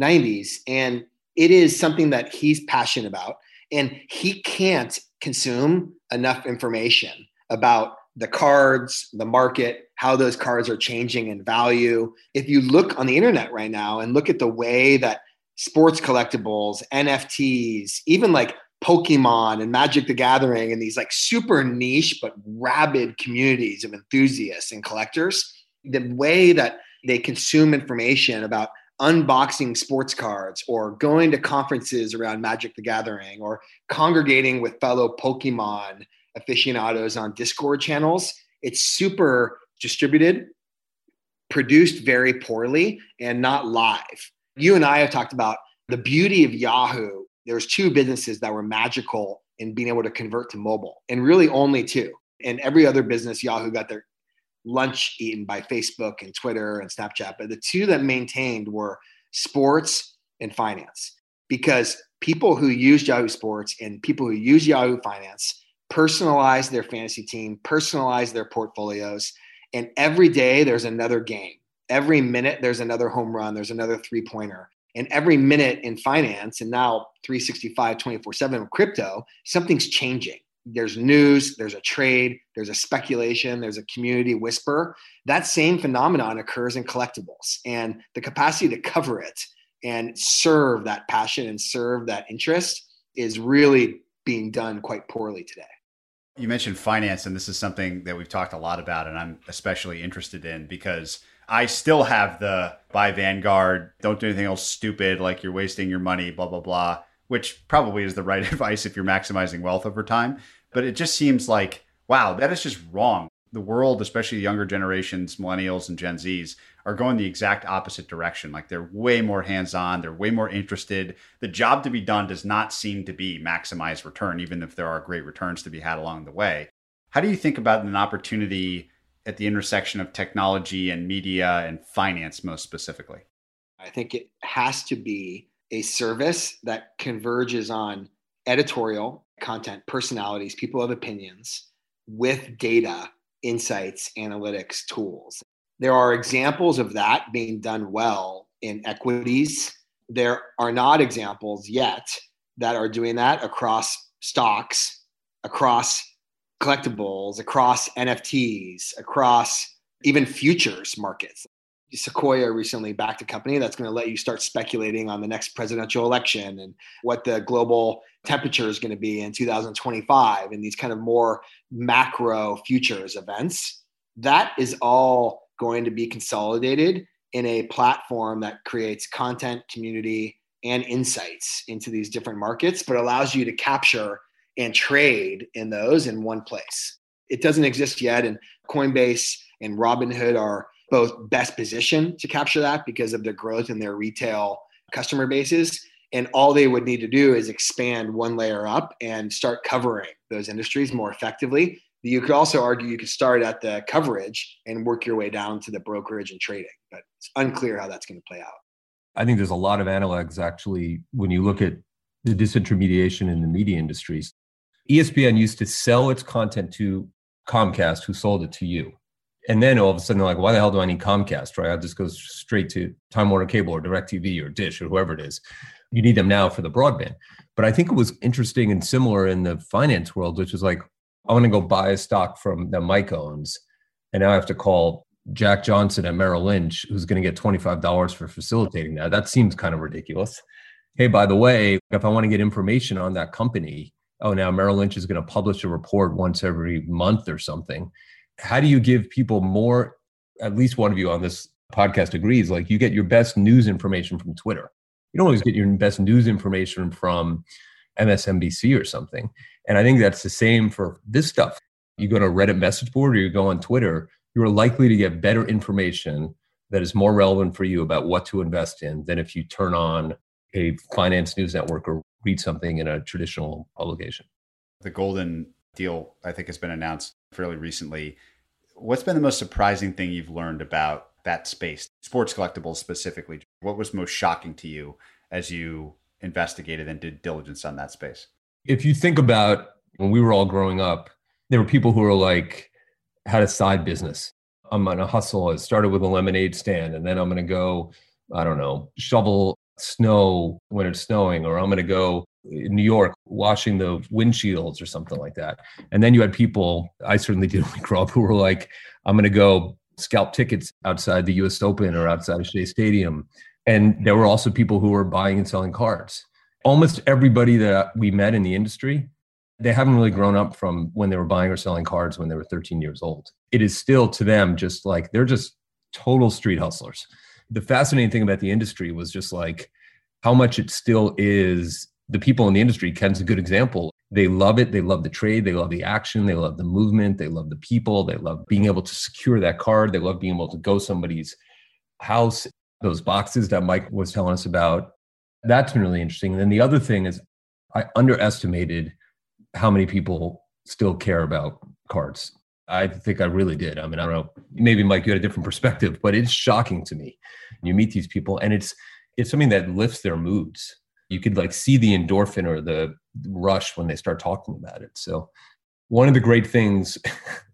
90s. And it is something that he's passionate about. And he can't consume enough information about the cards, the market, how those cards are changing in value. If you look on the internet right now and look at the way that sports collectibles, NFTs, even like Pokemon and Magic the Gathering and these like super niche but rabid communities of enthusiasts and collectors, the way that they consume information about unboxing sports cards or going to conferences around Magic the Gathering or congregating with fellow Pokemon aficionados on Discord channels, it's super distributed, produced very poorly, and not live. You and I have talked about the beauty of Yahoo. There was two businesses that were magical in being able to convert to mobile and really only two. And every other business yahoo got their lunch eaten by facebook and twitter and snapchat but the two that maintained were sports and finance. Because people who use yahoo sports and people who use yahoo finance personalize their fantasy team personalize their portfolios and every day there's another game. Every minute there's another home run there's another three pointer and every minute in finance and now 365 24 7 crypto something's changing. There's news there's a trade there's a speculation there's a community whisper. That same phenomenon occurs in collectibles and the capacity to cover it and serve that passion and serve that interest is really being done quite poorly today you mentioned finance and this is something that we've talked a lot about and i'm especially interested in because I still have the buy Vanguard, don't do anything else stupid like you're wasting your money, blah, blah, blah, which probably is the right advice if you're maximizing wealth over time. But it just seems like, wow, that is just wrong. The world, especially younger generations, millennials and Gen Zs, are going the exact opposite direction. Like they're way more hands on, they're way more interested. The job to be done does not seem to be maximize return, even if there are great returns to be had along the way. How do you think about an opportunity? at the intersection of technology and media and finance most specifically? I think it has to be a service that converges on editorial content, personalities, people have opinions with data, insights, analytics, tools. There are examples of that being done well in equities. There are not examples yet that are doing that across stocks, across collectibles, across NFTs, across even futures markets. Sequoia recently backed a company that's going to let you start speculating on the next presidential election and what the global temperature is going to be in 2025 and these kind of more macro futures events. That is all going to be consolidated in a platform that creates content, community, and insights into these different markets, but allows you to capture and trade in those in one place. It doesn't exist yet, and Coinbase and Robinhood are both best positioned to capture that because of their growth in their retail customer bases. And all they would need to do is expand one layer up and start covering those industries more effectively. You could also argue you could start at the coverage and work your way down to the brokerage and trading, but it's unclear how that's going to play out. I think there's a lot of analogs actually when you look at the disintermediation in the media industries. ESPN used to sell its content to Comcast, who sold it to you. And then all of a sudden, they're like, why the hell do I need Comcast? Right? I'll just go straight to Time Warner Cable or DirecTV or Dish or whoever it is. You need them now for the broadband. But I think it was interesting and similar in the finance world, which is like, I want to go buy a stock from that Mike owns. And now I have to call Jack Johnson at Merrill Lynch, who's going to get $25 for facilitating that. That seems kind of ridiculous. Hey, by the way, if I want to get information on that company, oh, now Merrill Lynch is going to publish a report once every month or something. How do you give people more? At least one of you on this podcast agrees, like you get your best news information from Twitter. You don't always get your best news information from MSNBC or something. And I think that's the same for this stuff. You go to a Reddit message board or you go on Twitter, you're likely to get better information that is more relevant for you about what to invest in than if you turn on a finance news network or read something in a traditional publication. The Goldin deal, I think, has been announced fairly recently. What's been the most surprising thing you've learned about that space, sports collectibles specifically? What was most shocking to you as you investigated and did diligence on that space? If you think about when we were all growing up, there were people who were like, had a side business. I'm going to hustle. I started with a lemonade stand and then I'm going to go, I don't know, shovel snow when it's snowing, or I'm going to go in New York washing the windshields or something like that. And then you had people, I certainly did when we grew up, who were like, I'm going to go scalp tickets outside the US Open or outside of Shea Stadium. And there were also people who were buying and selling cards. Almost everybody that we met in the industry, they haven't really grown up from when they were buying or selling cards when they were 13 years old. It is still to them just like they're just total street hustlers. The fascinating thing about the industry was just like how much it still is the people in the industry Ken's a good example. They love it. They love the trade. They love the action. They love the movement. They love the people. They love being able to secure that card. They love being able to go somebody's house. Those boxes that mike was telling us about that's been really interesting and then the other thing is i underestimated how many people still care about cards I think I really did. I mean, I don't know. Maybe Mike, you had a different perspective, but it's shocking to me. You meet these people, and it's it's something that lifts their moods. You could like see the endorphin or the rush when they start talking about it. So, one of the great things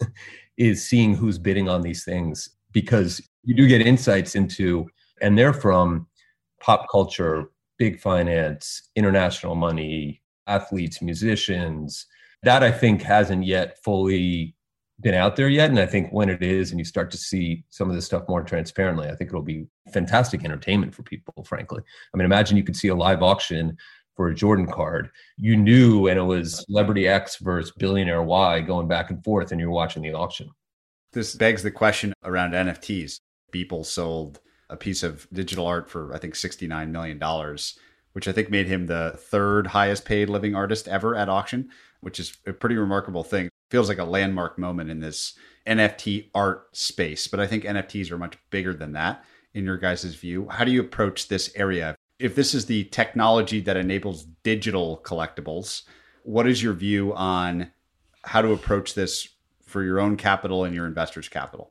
is seeing who's bidding on these things because you do get insights into, and they're from pop culture, big finance, international money, athletes, musicians. That I think hasn't yet fully been out there yet. And I think when it is, and you start to see some of this stuff more transparently, I think it'll be fantastic entertainment for people, frankly. I mean, imagine you could see a live auction for a Jordan card. You knew, and it was celebrity X versus billionaire Y going back and forth, and you're watching the auction. This begs the question around NFTs. People sold a piece of digital art for, I think, $69 million, which I think made him the third highest paid living artist ever at auction, which is a pretty remarkable thing feels like a landmark moment in this NFT art space. But I think NFTs are much bigger than that in your guys' view. How do you approach this area? If this is the technology that enables digital collectibles, what is your view on how to approach this for your own capital and your investors' capital?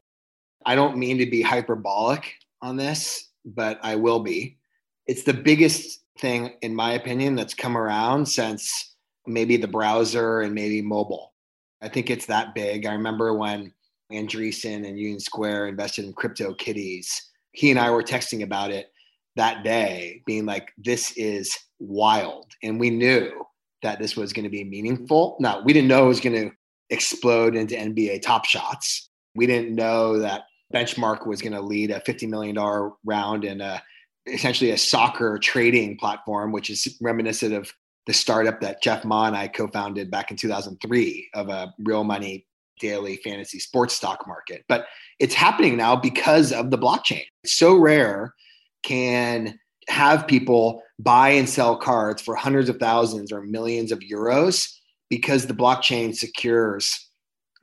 I don't mean to be hyperbolic on this, but I will be. It's the biggest thing, in my opinion, that's come around since maybe the browser and maybe mobile. I think it's that big. I remember when Andreessen and Union Square invested in CryptoKitties. He and I were texting about it that day, being like, this is wild. And we knew that this was going to be meaningful. Now, we didn't know it was going to explode into NBA top shots. We didn't know that Benchmark was going to lead a $50 million round in a, essentially a soccer trading platform, which is reminiscent of the startup that Jeff Ma and I co-founded back in 2003 of a real money daily fantasy sports stock market. But it's happening now because of the blockchain. It's so rare can have people buy and sell cards for hundreds of thousands or millions of euros because the blockchain secures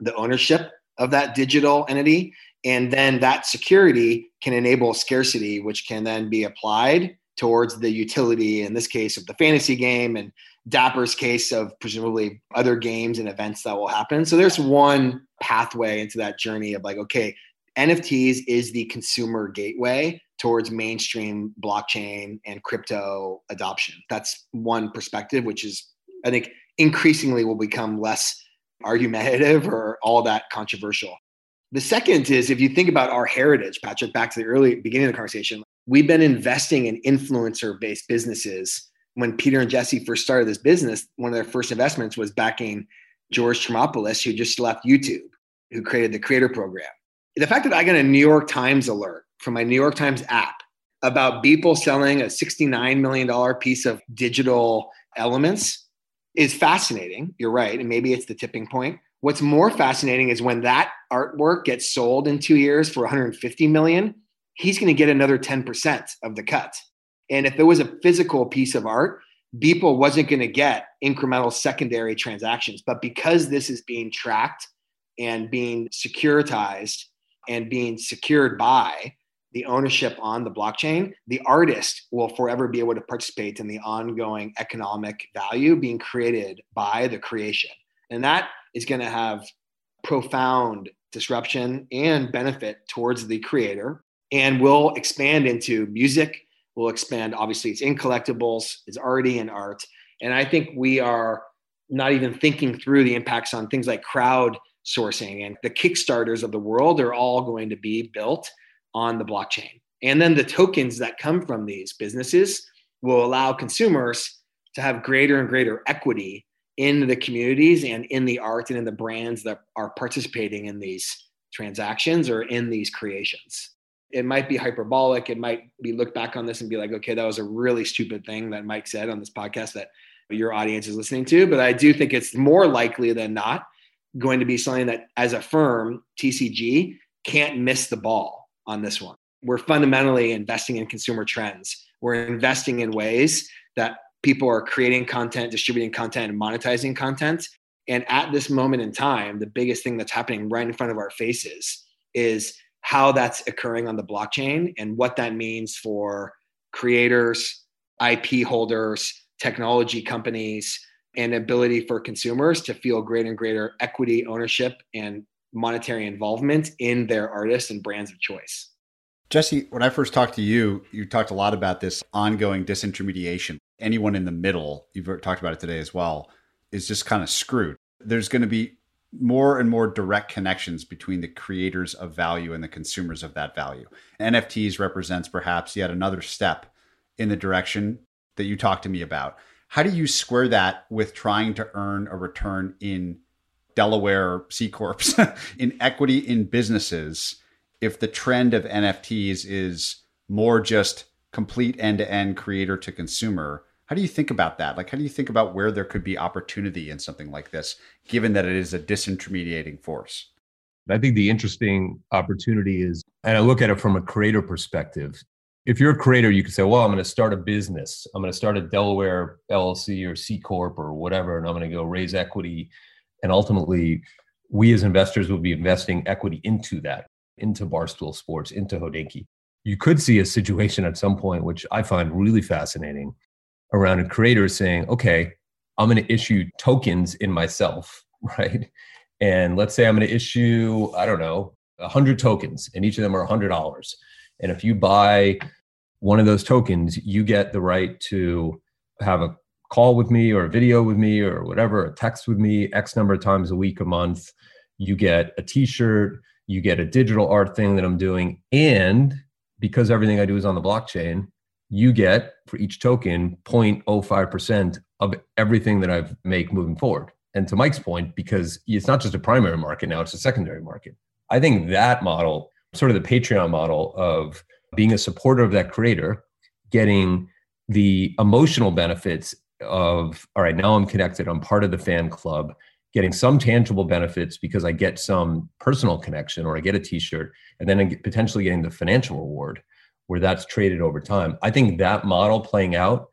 the ownership of that digital entity and then that security can enable scarcity which can then be applied towards the utility, in this case, of the fantasy game, and Dapper's case of presumably other games and events that will happen. So there's one pathway into that journey of like, okay, NFTs is the consumer gateway towards mainstream blockchain and crypto adoption. That's one perspective, which is, I think, increasingly will become less argumentative or all that controversial. The second is if you think about our heritage, Patrick, back to the early beginning of the conversation, we've been investing in influencer based businesses. When Peter and Jesse first started this business, one of their first investments was backing George Strompolos, who just left YouTube, who created the creator program. The fact that I got a New York Times alert from my New York Times app about Beeple selling a $69 million piece of digital elements is fascinating. You're right. And maybe it's the tipping point. What's more fascinating is when that artwork gets sold in two years for 150 million, he's going to get another 10% of the cut. And if it was a physical piece of art, Beeple wasn't going to get incremental secondary transactions. But because this is being tracked and being securitized and being secured by the ownership on the blockchain, the artist will forever be able to participate in the ongoing economic value being created by the creation. And that is going to have profound disruption and benefit towards the creator and will expand into music, will expand, obviously, it's in collectibles, it's already in art. And I think we are not even thinking through the impacts on things like crowd sourcing and the Kickstarters of the world are all going to be built on the blockchain. And then the tokens that come from these businesses will allow consumers to have greater and greater equity in the communities and in the art and in the brands that are participating in these transactions or in these creations. It might be hyperbolic. It might be look back on this and be like, okay, that was a really stupid thing that Mike said on this podcast that your audience is listening to. But I do think it's more likely than not going to be something that, as a firm, TCG can't miss the ball on this one. We're fundamentally investing in consumer trends. We're investing in ways that people are creating content, distributing content, and monetizing content. And at this moment in time, the biggest thing that's happening right in front of our faces is how that's occurring on the blockchain and what that means for creators, IP holders, technology companies, and ability for consumers to feel greater and greater equity ownership and monetary involvement in their artists and brands of choice. Jesse, when I first talked to you, you talked a lot about this ongoing disintermediation. Anyone in the middle, you've talked about it today as well, is just kind of screwed. There's going to be more and more direct connections between the creators of value and the consumers of that value. NFTs represents perhaps yet another step in the direction that you talked to me about. How do you square that with trying to earn a return in Delaware C corps in equity in businesses if the trend of NFTs is more just complete end to end creator to consumer. How do you think about that? Like, how do you think about where there could be opportunity in something like this, given that it is a disintermediating force? I think the interesting opportunity is, and I look at it from a creator perspective. If you're a creator, you can say, well, I'm going to start a business. I'm going to start a Delaware LLC or C Corp or whatever, and I'm going to go raise equity and ultimately, we as investors will be investing equity into that, into Barstool Sports, into Hodinkee. You could see a situation at some point, which I find really fascinating, around a creator saying, okay, I'm going to issue tokens in myself, right? And let's say I'm going to issue, I don't know, 100 tokens, and each of them are $100. And if you buy one of those tokens, you get the right to have a call with me or a video with me or whatever, a text with me X number of times a week, a month. You get a t shirt, you get a digital art thing that I'm doing. And because everything I do is on the blockchain, you get for each token 0.05% of everything that I make moving forward. And to Mike's point, because it's not just a primary market now, it's a secondary market. I think that model, sort of the Patreon model of being a supporter of that creator, getting the emotional benefits of all right now i'm connected i'm part of the fan club getting some tangible benefits because i get some personal connection or i get a t-shirt and then potentially getting the financial reward where that's traded over time. I think that model playing out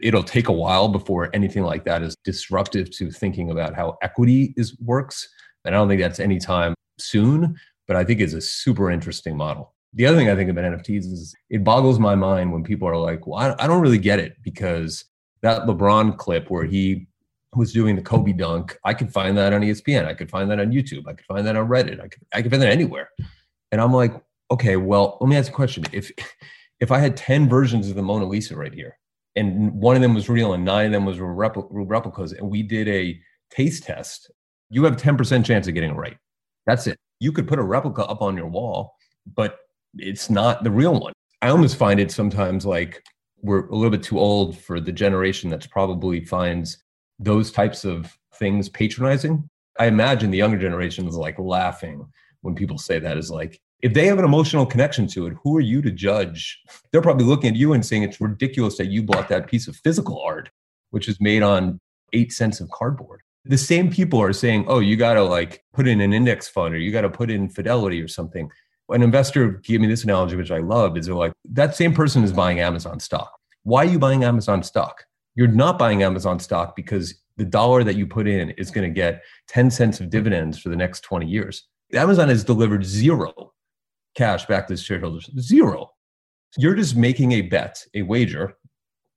it'll take a while before anything like that is disruptive to thinking about how equity is works. And i don't think that's anytime soon but i think it's a super interesting model. The other thing I think about NFTs is it boggles my mind when people are like, well, I don't really get it because that LeBron clip where he was doing the Kobe dunk, I could find that on ESPN. I could find that on YouTube. I could find that on Reddit. I could, I could find that anywhere. And I'm like, okay, well, let me ask a question. If, if I had 10 versions of the Mona Lisa right here, and one of them was real and nine of them was repl- replicas, and we did a taste test, you have 10% chance of getting it right. That's it. You could put a replica up on your wall, but it's not the real one. I almost find it sometimes like we're a little bit too old for the generation that's probably finds those types of things patronizing. I imagine the younger generation is like laughing when people say that is like, if they have an emotional connection to it, who are you to judge? They're probably looking at you and saying it's ridiculous that you bought that piece of physical art, which is made on eight cents of cardboard. The same people are saying, oh, you got to like put in an index fund or you got to put in Fidelity or something an investor gave me this analogy, which I love, is they're like, that same person is buying Amazon stock. Why are you buying Amazon stock? You're not buying Amazon stock because the dollar that you put in is going to get 10 cents of dividends for the next 20 years. Amazon has delivered zero cash back to shareholders, zero. You're just making a bet, a wager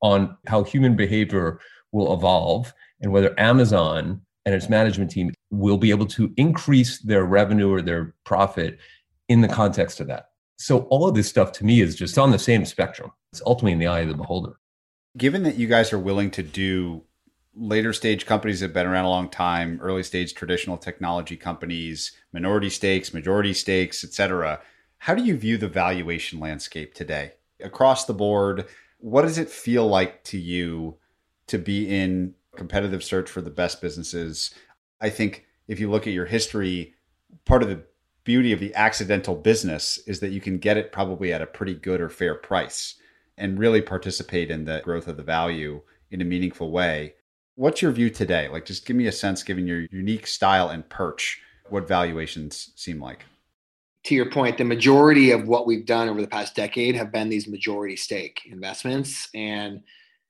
on how human behavior will evolve and whether Amazon and its management team will be able to increase their revenue or their profit in the context of that. So all of this stuff to me is just on the same spectrum. It's ultimately in the eye of the beholder. Given that you guys are willing to do later stage companies that have been around a long time, early stage traditional technology companies, minority stakes, majority stakes, et cetera, how do you view the valuation landscape today? Across the board, what does it feel like to you to be in competitive search for the best businesses? I think if you look at your history, part of the beauty of the accidental business is that you can get it probably at a pretty good or fair price and really participate in the growth of the value in a meaningful way. What's your view today? Like, just give me a sense, given your unique style and perch, what valuations seem like. To your point, the majority of what we've done over the past decade have been these majority stake investments. And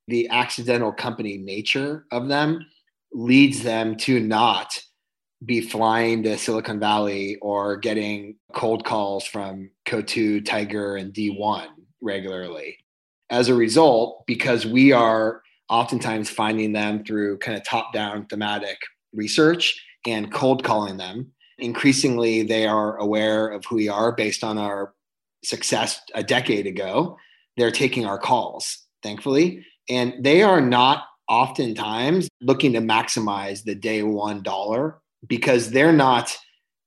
the accidental company nature of them leads them to not be flying to Silicon Valley or getting cold calls from Coatue, Tiger, and D1 regularly. As a result, because we are oftentimes finding them through kind of top down thematic research and cold calling them, increasingly they are aware of who we are based on our success a decade ago. They're taking our calls, thankfully, and they are not oftentimes looking to maximize the day one dollar because they're not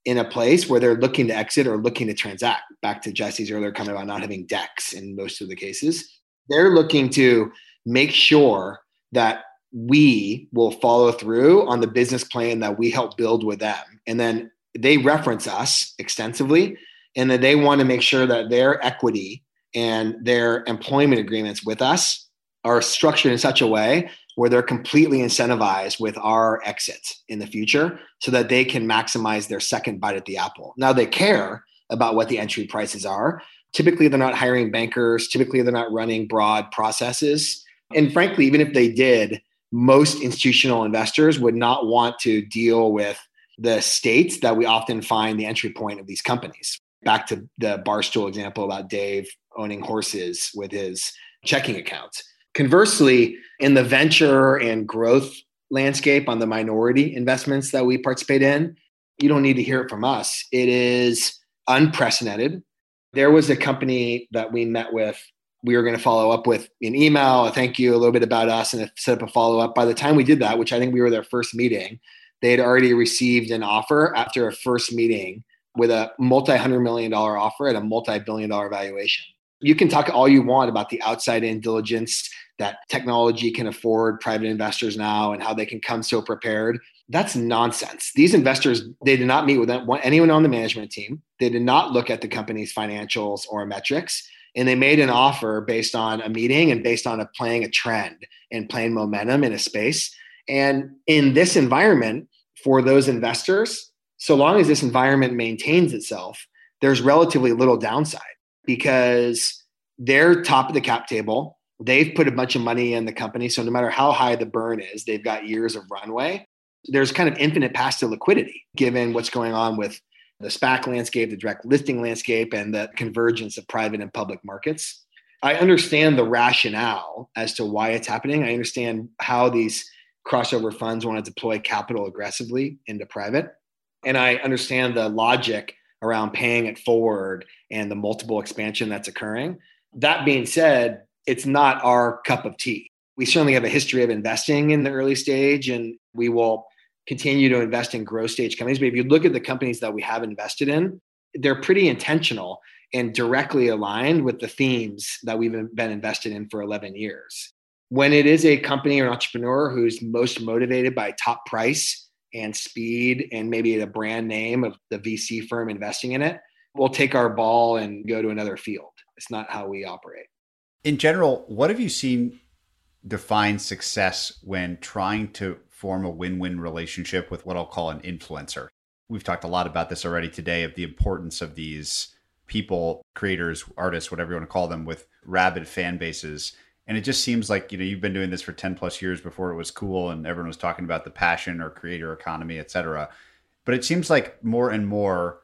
in a place where they're looking to exit or looking to transact. Back to Jesse's earlier comment about not having decks in most of the cases. They're looking to make sure that we will follow through on the business plan that we help build with them. And then they reference us extensively and that they want to make sure that their equity and their employment agreements with us are structured in such a way where they're completely incentivized with our exit in the future so that they can maximize their second bite at the apple. Now they care about what the entry prices are. Typically, they're not hiring bankers. Typically, they're not running broad processes. And frankly, even if they did, most institutional investors would not want to deal with the states that we often find the entry point of these companies. Back to the Barstool example about Dave owning horses with his checking accounts Conversely, in the venture and growth landscape on the minority investments that we participate in, you don't need to hear it from us. It is unprecedented. There was a company that we met with. We were going to follow up with an email, a thank you, a little bit about us, and set up a follow up. By the time we did that, which I think we were their first meeting, they had already received an offer after a first meeting with a multi hundred million dollar offer at a multi billion dollar valuation. You can talk all you want about the outside in diligence that technology can afford private investors now and how they can come so prepared. That's nonsense. These investors, they did not meet with anyone on the management team. They did not look at the company's financials or metrics. And they made an offer based on a meeting and based on a playing a trend and playing momentum in a space. And in this environment, for those investors, so long as this environment maintains itself, there's relatively little downside because they're top of the cap table. They've put a bunch of money in the company. So no matter how high the burn is, they've got years of runway. There's kind of infinite paths to liquidity given what's going on with the SPAC landscape, the direct listing landscape, and the convergence of private and public markets. I understand the rationale as to why it's happening. I understand how these crossover funds want to deploy capital aggressively into private. And I understand the logic around paying it forward and the multiple expansion that's occurring. That being said, it's not our cup of tea. We certainly have a history of investing in the early stage and we will continue to invest in growth stage companies. But if you look at the companies that we have invested in, they're pretty intentional and directly aligned with the themes that we've been invested in for 11 years. When it is a company or an entrepreneur who's most motivated by top price and speed and maybe the brand name of the VC firm investing in it, we'll take our ball and go to another field. It's not how we operate. In general, what have you seen define success when trying to form a win win relationship with what I'll call an influencer? We've talked a lot about this already today of the importance of these people, creators, artists, whatever you want to call them, with rabid fan bases. And it just seems like, you know, you've been doing this for 10 plus years before it was cool and everyone was talking about the passion or creator economy, et cetera. But it seems like more and more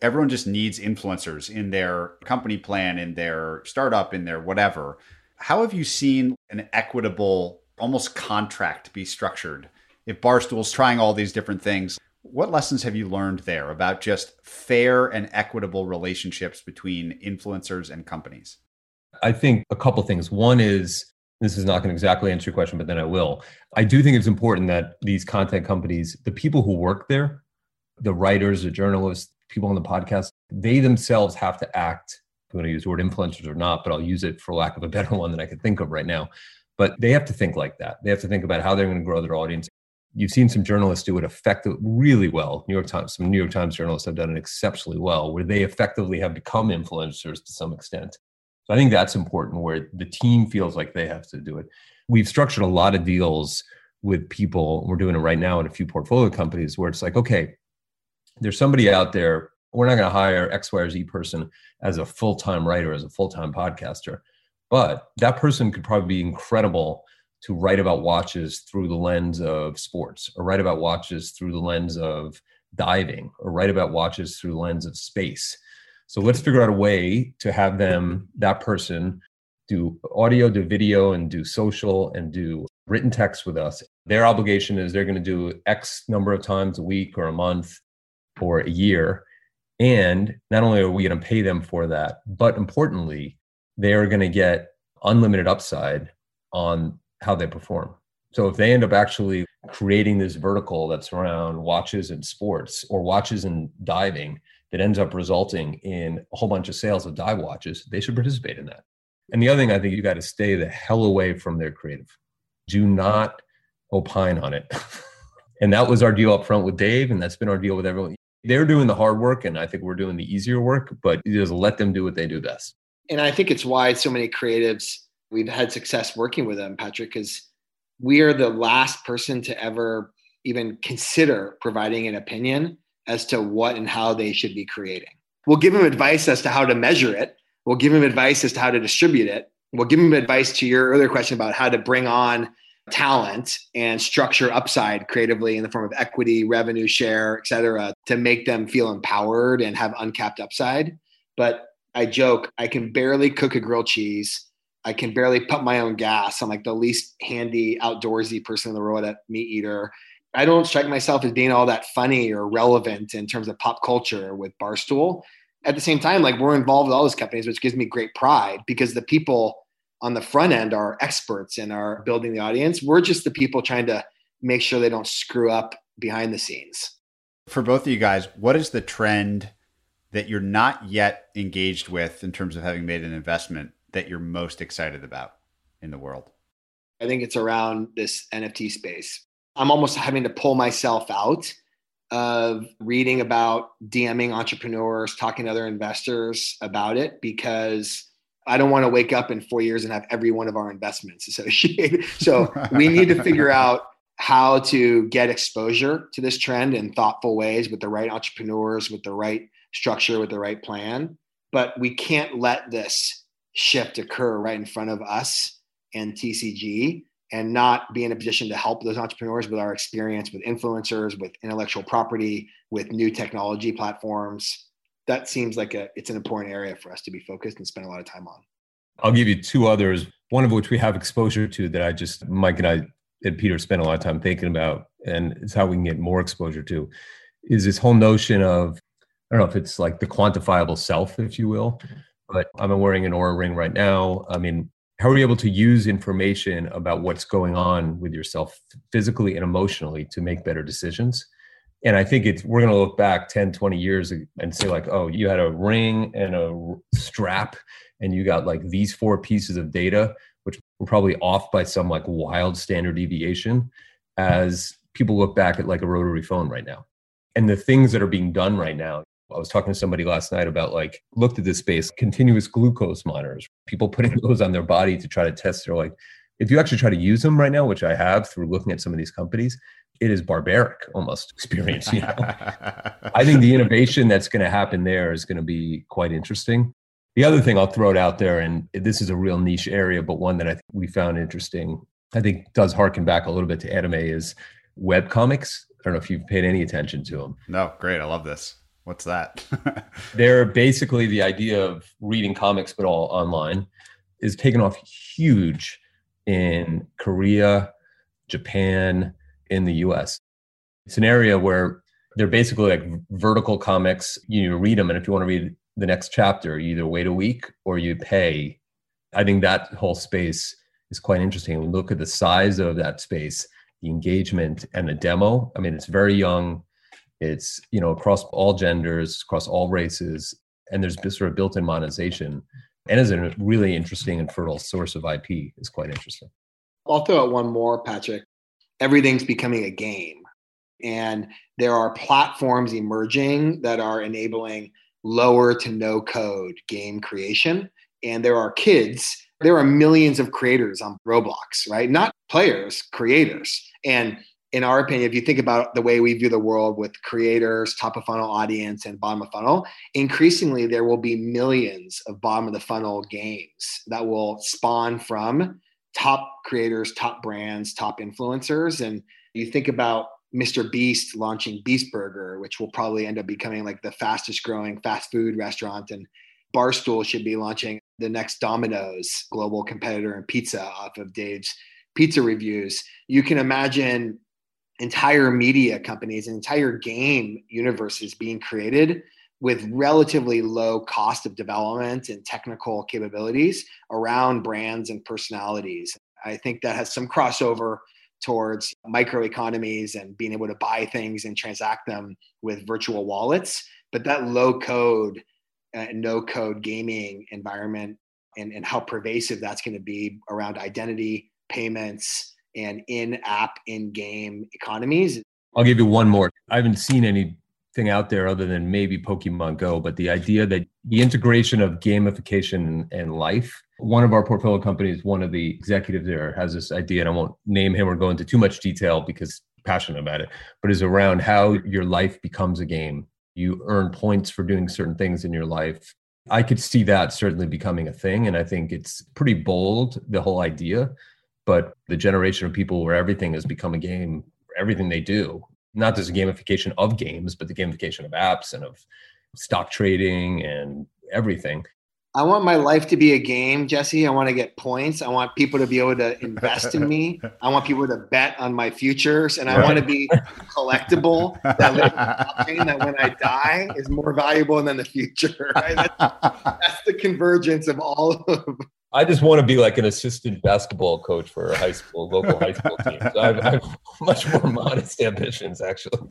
everyone just needs influencers in their company plan, in their startup, in their whatever. How have you seen an equitable, almost contract be structured? If Barstool's trying all these different things, what lessons have you learned there about just fair and equitable relationships between influencers and companies? I think a couple things. One is this is not going to exactly answer your question, but then I will. I do think it's important that these content companies, the people who work there, the writers, the journalists, people on the podcast, they themselves have to act. I'm going to use the word influencers or not, but I'll use it for lack of a better one that I could think of right now. But they have to think like that. They have to think about how they're going to grow their audience you've seen some journalists do it effectively really well. New York Times, some New York Times journalists have done it exceptionally well, where they effectively have become influencers to some extent. So I think that's important, where the team feels like they have to do it. We've structured a lot of deals with people. We're doing it right now in a few portfolio companies where it's like, okay, there's somebody out there. We're not going to hire X, Y, or Z person as a full time writer, as a full time podcaster, but that person could probably be incredible to write about watches through the lens of sports or write about watches through the lens of diving or write about watches through the lens of space. So let's figure out a way to have them that person do audio do video and do social and do written text with us. Their obligation is they're going to do x number of times a week or a month or a year. And not only are we going to pay them for that but importantly they are going to get unlimited upside on how they perform. So if they end up actually creating this vertical that's around watches and sports or watches and diving that ends up resulting in a whole bunch of sales of dive watches, they should participate in that. And the other thing I think you got to stay the hell away from their creative. Do not opine on it. and that was our deal up front with Dave, and that's been our deal with everyone. They're doing the hard work, and I think we're doing the easier work, but just let them do what they do best. And I think it's why so many creatives we've had success working with them, Patrick, because we are the last person to ever even consider providing an opinion as to what and how they should be creating. We'll give them advice as to how to measure it. We'll give them advice as to how to distribute it. We'll give them advice to your earlier question about how to bring on talent and structure upside creatively in the form of equity, revenue share, et cetera, to make them feel empowered and have uncapped upside. But I joke, I can barely cook a grilled cheese I can barely put my own gas. I'm like the least handy outdoorsy person in the world at meat eater. I don't strike myself as being all that funny or relevant in terms of pop culture with Barstool. At the same time, like we're involved with all those companies, which gives me great pride because the people on the front end are experts and are building the audience. We're just the people trying to make sure they don't screw up behind the scenes. For both of you guys, what is the trend that you're not yet engaged with in terms of having made an investment that you're most excited about in the world? I think it's around this NFT space. I'm almost having to pull myself out of reading about DMing entrepreneurs, talking to other investors about it because I don't want to wake up in four years and have every one of our investments associated. So we need to figure out how to get exposure to this trend in thoughtful ways with the right entrepreneurs, with the right structure, with the right plan. But we can't let this shift occur right in front of us and TCG and not be in a position to help those entrepreneurs with our experience with influencers, with intellectual property, with new technology platforms. That seems like a it's an important area for us to be focused and spend a lot of time on. I'll give you two others, one of which we have exposure to that I just Mike and I and Peter spent a lot of time thinking about, and it's how we can get more exposure to, is this whole notion of I don't know if it's like the quantifiable self, if you will, but I'm wearing an Oura ring right now. I mean, how are you able to use information about what's going on with yourself physically and emotionally to make better decisions? And I think it's we're going to look back 10, 20 years and say like, oh, you had a ring and a strap and you got like these four pieces of data which were probably off by some like wild standard deviation as people look back at like a rotary phone right now. And the things that are being done right now, I was talking to somebody last night about like looked at this space, continuous glucose monitors, people putting those on their body to try to test their like if you actually try to use them right now, which I have through looking at some of these companies, it is barbaric almost experience. You know? I think the innovation that's going to happen there is going to be quite interesting. The other thing I'll throw it out there, and this is a real niche area, but one that I think we found interesting, I think does harken back a little bit to anime, is web comics. I don't know if you've paid any attention to them. No, great. I love this. What's that? They're basically the idea of reading comics, but all online, is taken off huge in Korea, Japan, in the US. It's an area where they're basically like vertical comics. You read them, and if you want to read the next chapter. You either wait a week or you pay. I think that whole space is quite interesting. We look at the size of that space, the engagement, and the demo. I mean, it's very young. It's you know across all genders, across all races, and there's sort of built-in monetization, and is a really interesting and fertile source of IP. is quite interesting. I'll throw out one more, Patrick. Everything's becoming a game, and there are platforms emerging that are enabling lower to no code game creation. And there are kids, there are millions of creators on Roblox, right? Not players, creators. And in our opinion, if you think about the way we view the world with creators, top of funnel audience, and bottom of funnel, increasingly there will be millions of bottom of the funnel games that will spawn from top creators, top brands, top influencers. And you think about Mr. Beast launching Beast Burger, which will probably end up becoming like the fastest growing fast food restaurant. And Barstool should be launching the next Domino's global competitor in pizza off of Dave's pizza reviews. You can imagine entire media companies and entire game universes being created with relatively low cost of development and technical capabilities around brands and personalities. I think that has some crossover towards microeconomies and being able to buy things and transact them with virtual wallets. But that low code, uh, no code gaming environment and, and how pervasive that's going to be around identity, payments, and in app, in game economies. I'll give you one more. I haven't seen anything out there other than maybe Pokemon Go, but the idea that the integration of gamification and life one of our portfolio companies, one of the executives there has this idea, and I won't name him or go into too much detail because passionate about it, but is around how your life becomes a game. You earn points for doing certain things in your life. I could see that certainly becoming a thing. And I think it's pretty bold, the whole idea. But the generation of people where everything has become a game, everything they do, not just a gamification of games, but the gamification of apps and of stock trading and everything I want my life to be a game, Jesse. I want to get points. I want people to be able to invest in me. I want people to bet on my futures, and I want to be collectible that, that when I die is more valuable than the future. Right? That's, that's the convergence of all of. I just want to be like an assistant basketball coach for a high school, local high school team. So I have, I have much more modest ambitions, actually.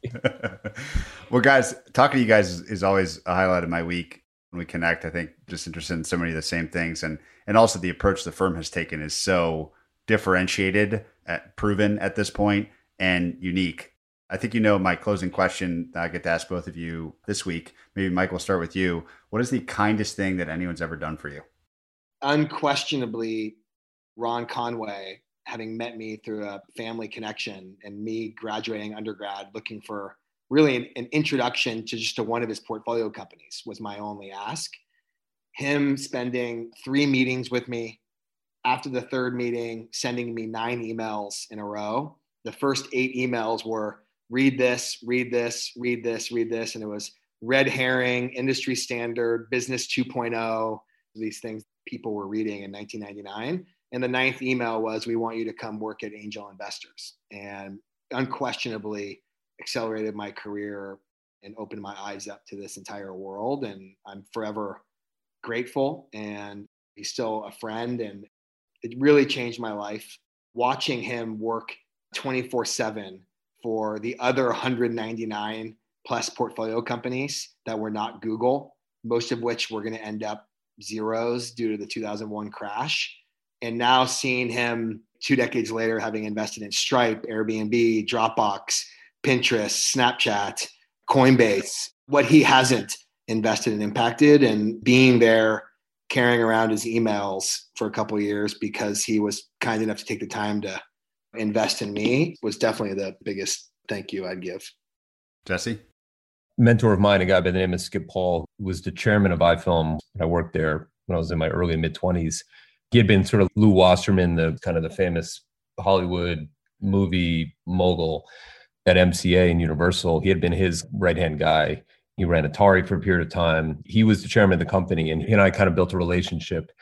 well, guys, talking to you guys is, always a highlight of my week when we connect. I think just interested in so many of the same things, and and also the approach the firm has taken is so differentiated, at, proven at this point, and unique. I think you know my closing question I get to ask both of you this week. Maybe Mike will start with you. What is the kindest thing that anyone's ever done for you? Unquestionably, Ron Conway, having met me through a family connection and me graduating undergrad looking for really an, an introduction to just to one of his portfolio companies was my only ask. Him spending three meetings with me, after the third meeting, sending me nine emails in a row. The first eight emails were read this, read this, read this, read this. And it was red herring, industry standard, business 2.0, these things people were reading in 1999. And the ninth email was, We want you to come work at Angel Investors. And unquestionably accelerated my career and opened my eyes up to this entire world. And I'm forever grateful. And he's still a friend. And it really changed my life watching him work 24 7 for the other 199 plus portfolio companies that were not Google, most of which were going to end up zeros due to the 2001 crash. And now seeing him two decades later, having invested in Stripe, Airbnb, Dropbox, Pinterest, Snapchat, Coinbase, what he hasn't invested and impacted, and being there carrying around his emails for a couple years because he was kind enough to take the time to invest in me was definitely the biggest thank you I'd give. Jesse? Mentor of mine, a guy by the name of Skip Paul, was the chairman of iFilm. I worked there when I was in my early mid 20s. He had been sort of Lew Wasserman, the kind of the famous Hollywood movie mogul at MCA and Universal. He had been his right hand guy. He ran Atari for a period of time. He was the chairman of the company, and he and I kind of built a relationship.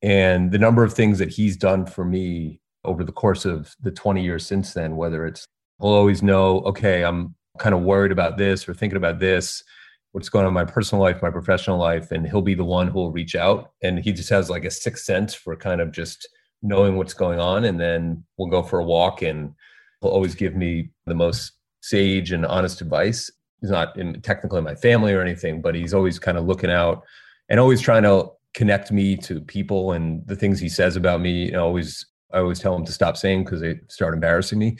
And the number of things that he's done for me over the course of the 20 years since then, whether it's he'll always know, okay, I'm kind of worried about this or thinking about this, what's going on in my personal life, my professional life, and he'll be the one who will reach out. And he just has like a sixth sense for kind of just knowing what's going on. And then we'll go for a walk and he'll always give me the most sage and honest advice he's not in, technically my family or anything, but he's always kind of looking out and always trying to connect me to people and the things he says about me. You know, always I always tell him to stop saying because they start embarrassing me.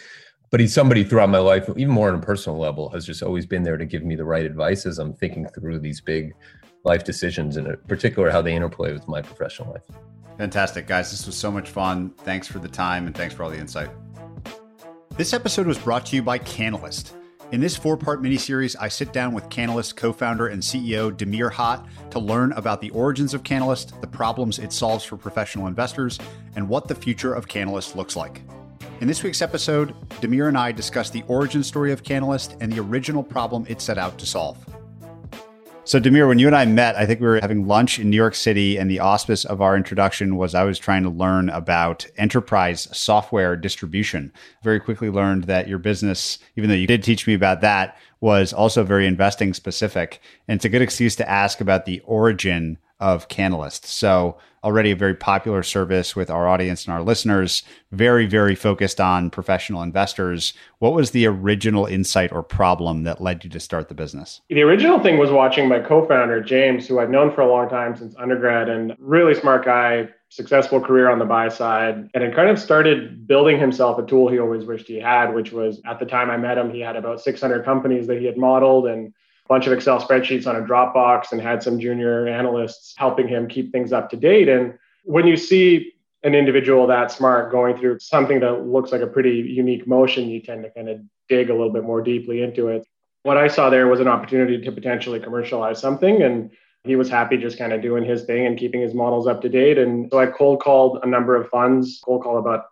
But he's somebody throughout my life, even more on a personal level, has just always been there to give me the right advice as I'm thinking through these big life decisions, and in particular how they interplay with my professional life. Fantastic, guys. This was so much fun. Thanks for the time and thanks for all the insight. This episode was brought to you by Canalyst. In this four part miniseries, I sit down with Canalyst co founder and CEO Damir Hot to learn about the origins of Canalyst, the problems it solves for professional investors, and what the future of Canalyst looks like. In this week's episode, Damir and I discuss the origin story of Canalyst and the original problem it set out to solve. So, Damir, when you and I met, I think we were having lunch in New York City, and the auspice of our introduction was I was trying to learn about enterprise software distribution. Very quickly learned that your business, even though you did teach me about that, was also very investing specific. And it's a good excuse to ask about the origin of Canalyst. So, already a very popular service with our audience and our listeners, very, very focused on professional investors. What was the original insight or problem that led you to start the business? The original thing was watching my co founder, James, who I've known for a long time since undergrad and really smart guy, successful career on the buy side, and had kind of started building himself a tool he always wished he had, which was at the time I met him, he had about 600 companies that he had modeled and bunch of Excel spreadsheets on a Dropbox and had some junior analysts helping him keep things up to date. And when you see an individual that smart going through something that looks like a pretty unique motion, you tend to kind of dig a little bit more deeply into it. What I saw there was an opportunity to potentially commercialize something. And he was happy just kind of doing his thing and keeping his models up to date. And so I cold called a number of funds, cold called about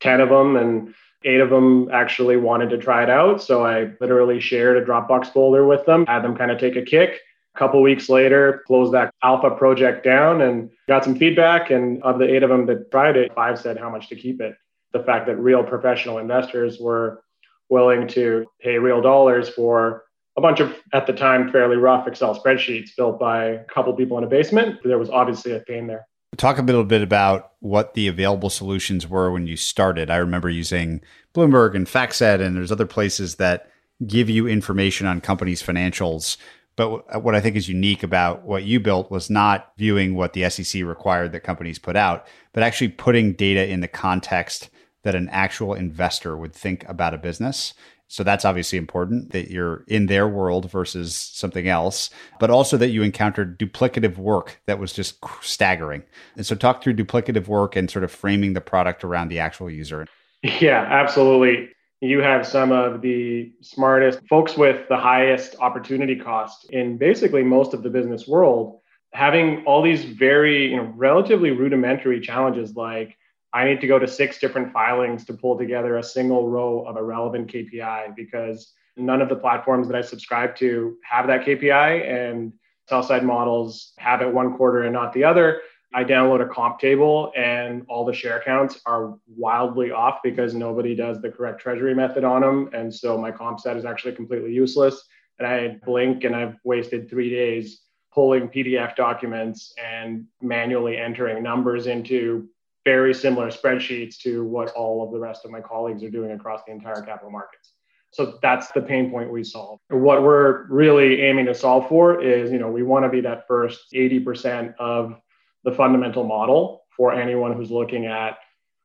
10 of them. And Eight of them actually wanted to try it out. So I literally shared a Dropbox folder with them, had them kind of take a kick. A couple weeks later, closed that alpha project down and got some feedback. And of the eight of them that tried it, five said how much to keep it. The fact that real professional investors were willing to pay real dollars for a bunch of, at the time, fairly rough Excel spreadsheets built by a couple people in a basement. There was obviously a pain there. Talk a little bit about what the available solutions were when you started. I remember using Bloomberg and FactSet, and there's other places that give you information on companies' financials. But uh, what I think is unique about what you built was not viewing what the SEC required that companies put out, but actually putting data in the context that an actual investor would think about a business. So that's obviously important that you're in their world versus something else, but also that you encountered duplicative work that was just staggering. And so talk through duplicative work and sort of framing the product around the actual user. Yeah, absolutely. You have some of the smartest folks with the highest opportunity cost in basically most of the business world having all these very, you know, relatively rudimentary challenges like I need to go to six different filings to pull together a single row of a relevant KPI because none of the platforms that I subscribe to have that KPI and sell side models have it one quarter and not the other. I download a comp table and all the share counts are wildly off because nobody does the correct treasury method on them. And so my comp set is actually completely useless. And I blink and I've wasted three days pulling PDF documents and manually entering numbers into very similar spreadsheets to what all of the rest of my colleagues are doing across the entire capital markets. So that's the pain point we solve. What we're really aiming to solve for is, you know, we want to be that first 80% of the fundamental model for anyone who's looking at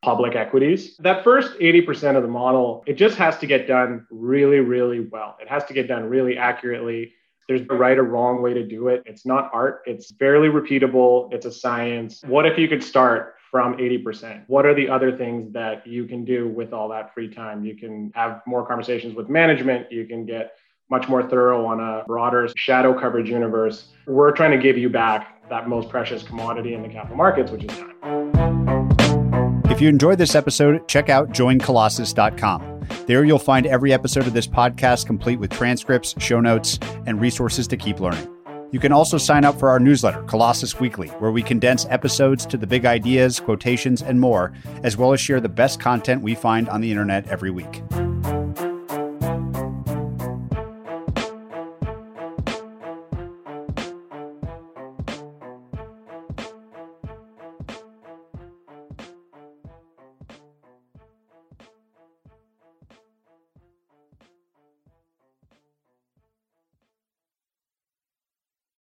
public equities. That first 80% of the model, it just has to get done really, really well. It has to get done really accurately. There's a right or wrong way to do it. It's not art, it's fairly repeatable, it's a science. What if you could start from 80%? What are the other things that you can do with all that free time? You can have more conversations with management, you can get much more thorough on a broader shadow coverage universe. We're trying to give you back that most precious commodity in the capital markets, which is time. If you enjoyed this episode, check out joincolossus.com. There you'll find every episode of this podcast complete with transcripts, show notes, and resources to keep learning. You can also sign up for our newsletter, Colossus Weekly, where we condense episodes to the big ideas, quotations, and more, as well as share the best content we find on the internet every week.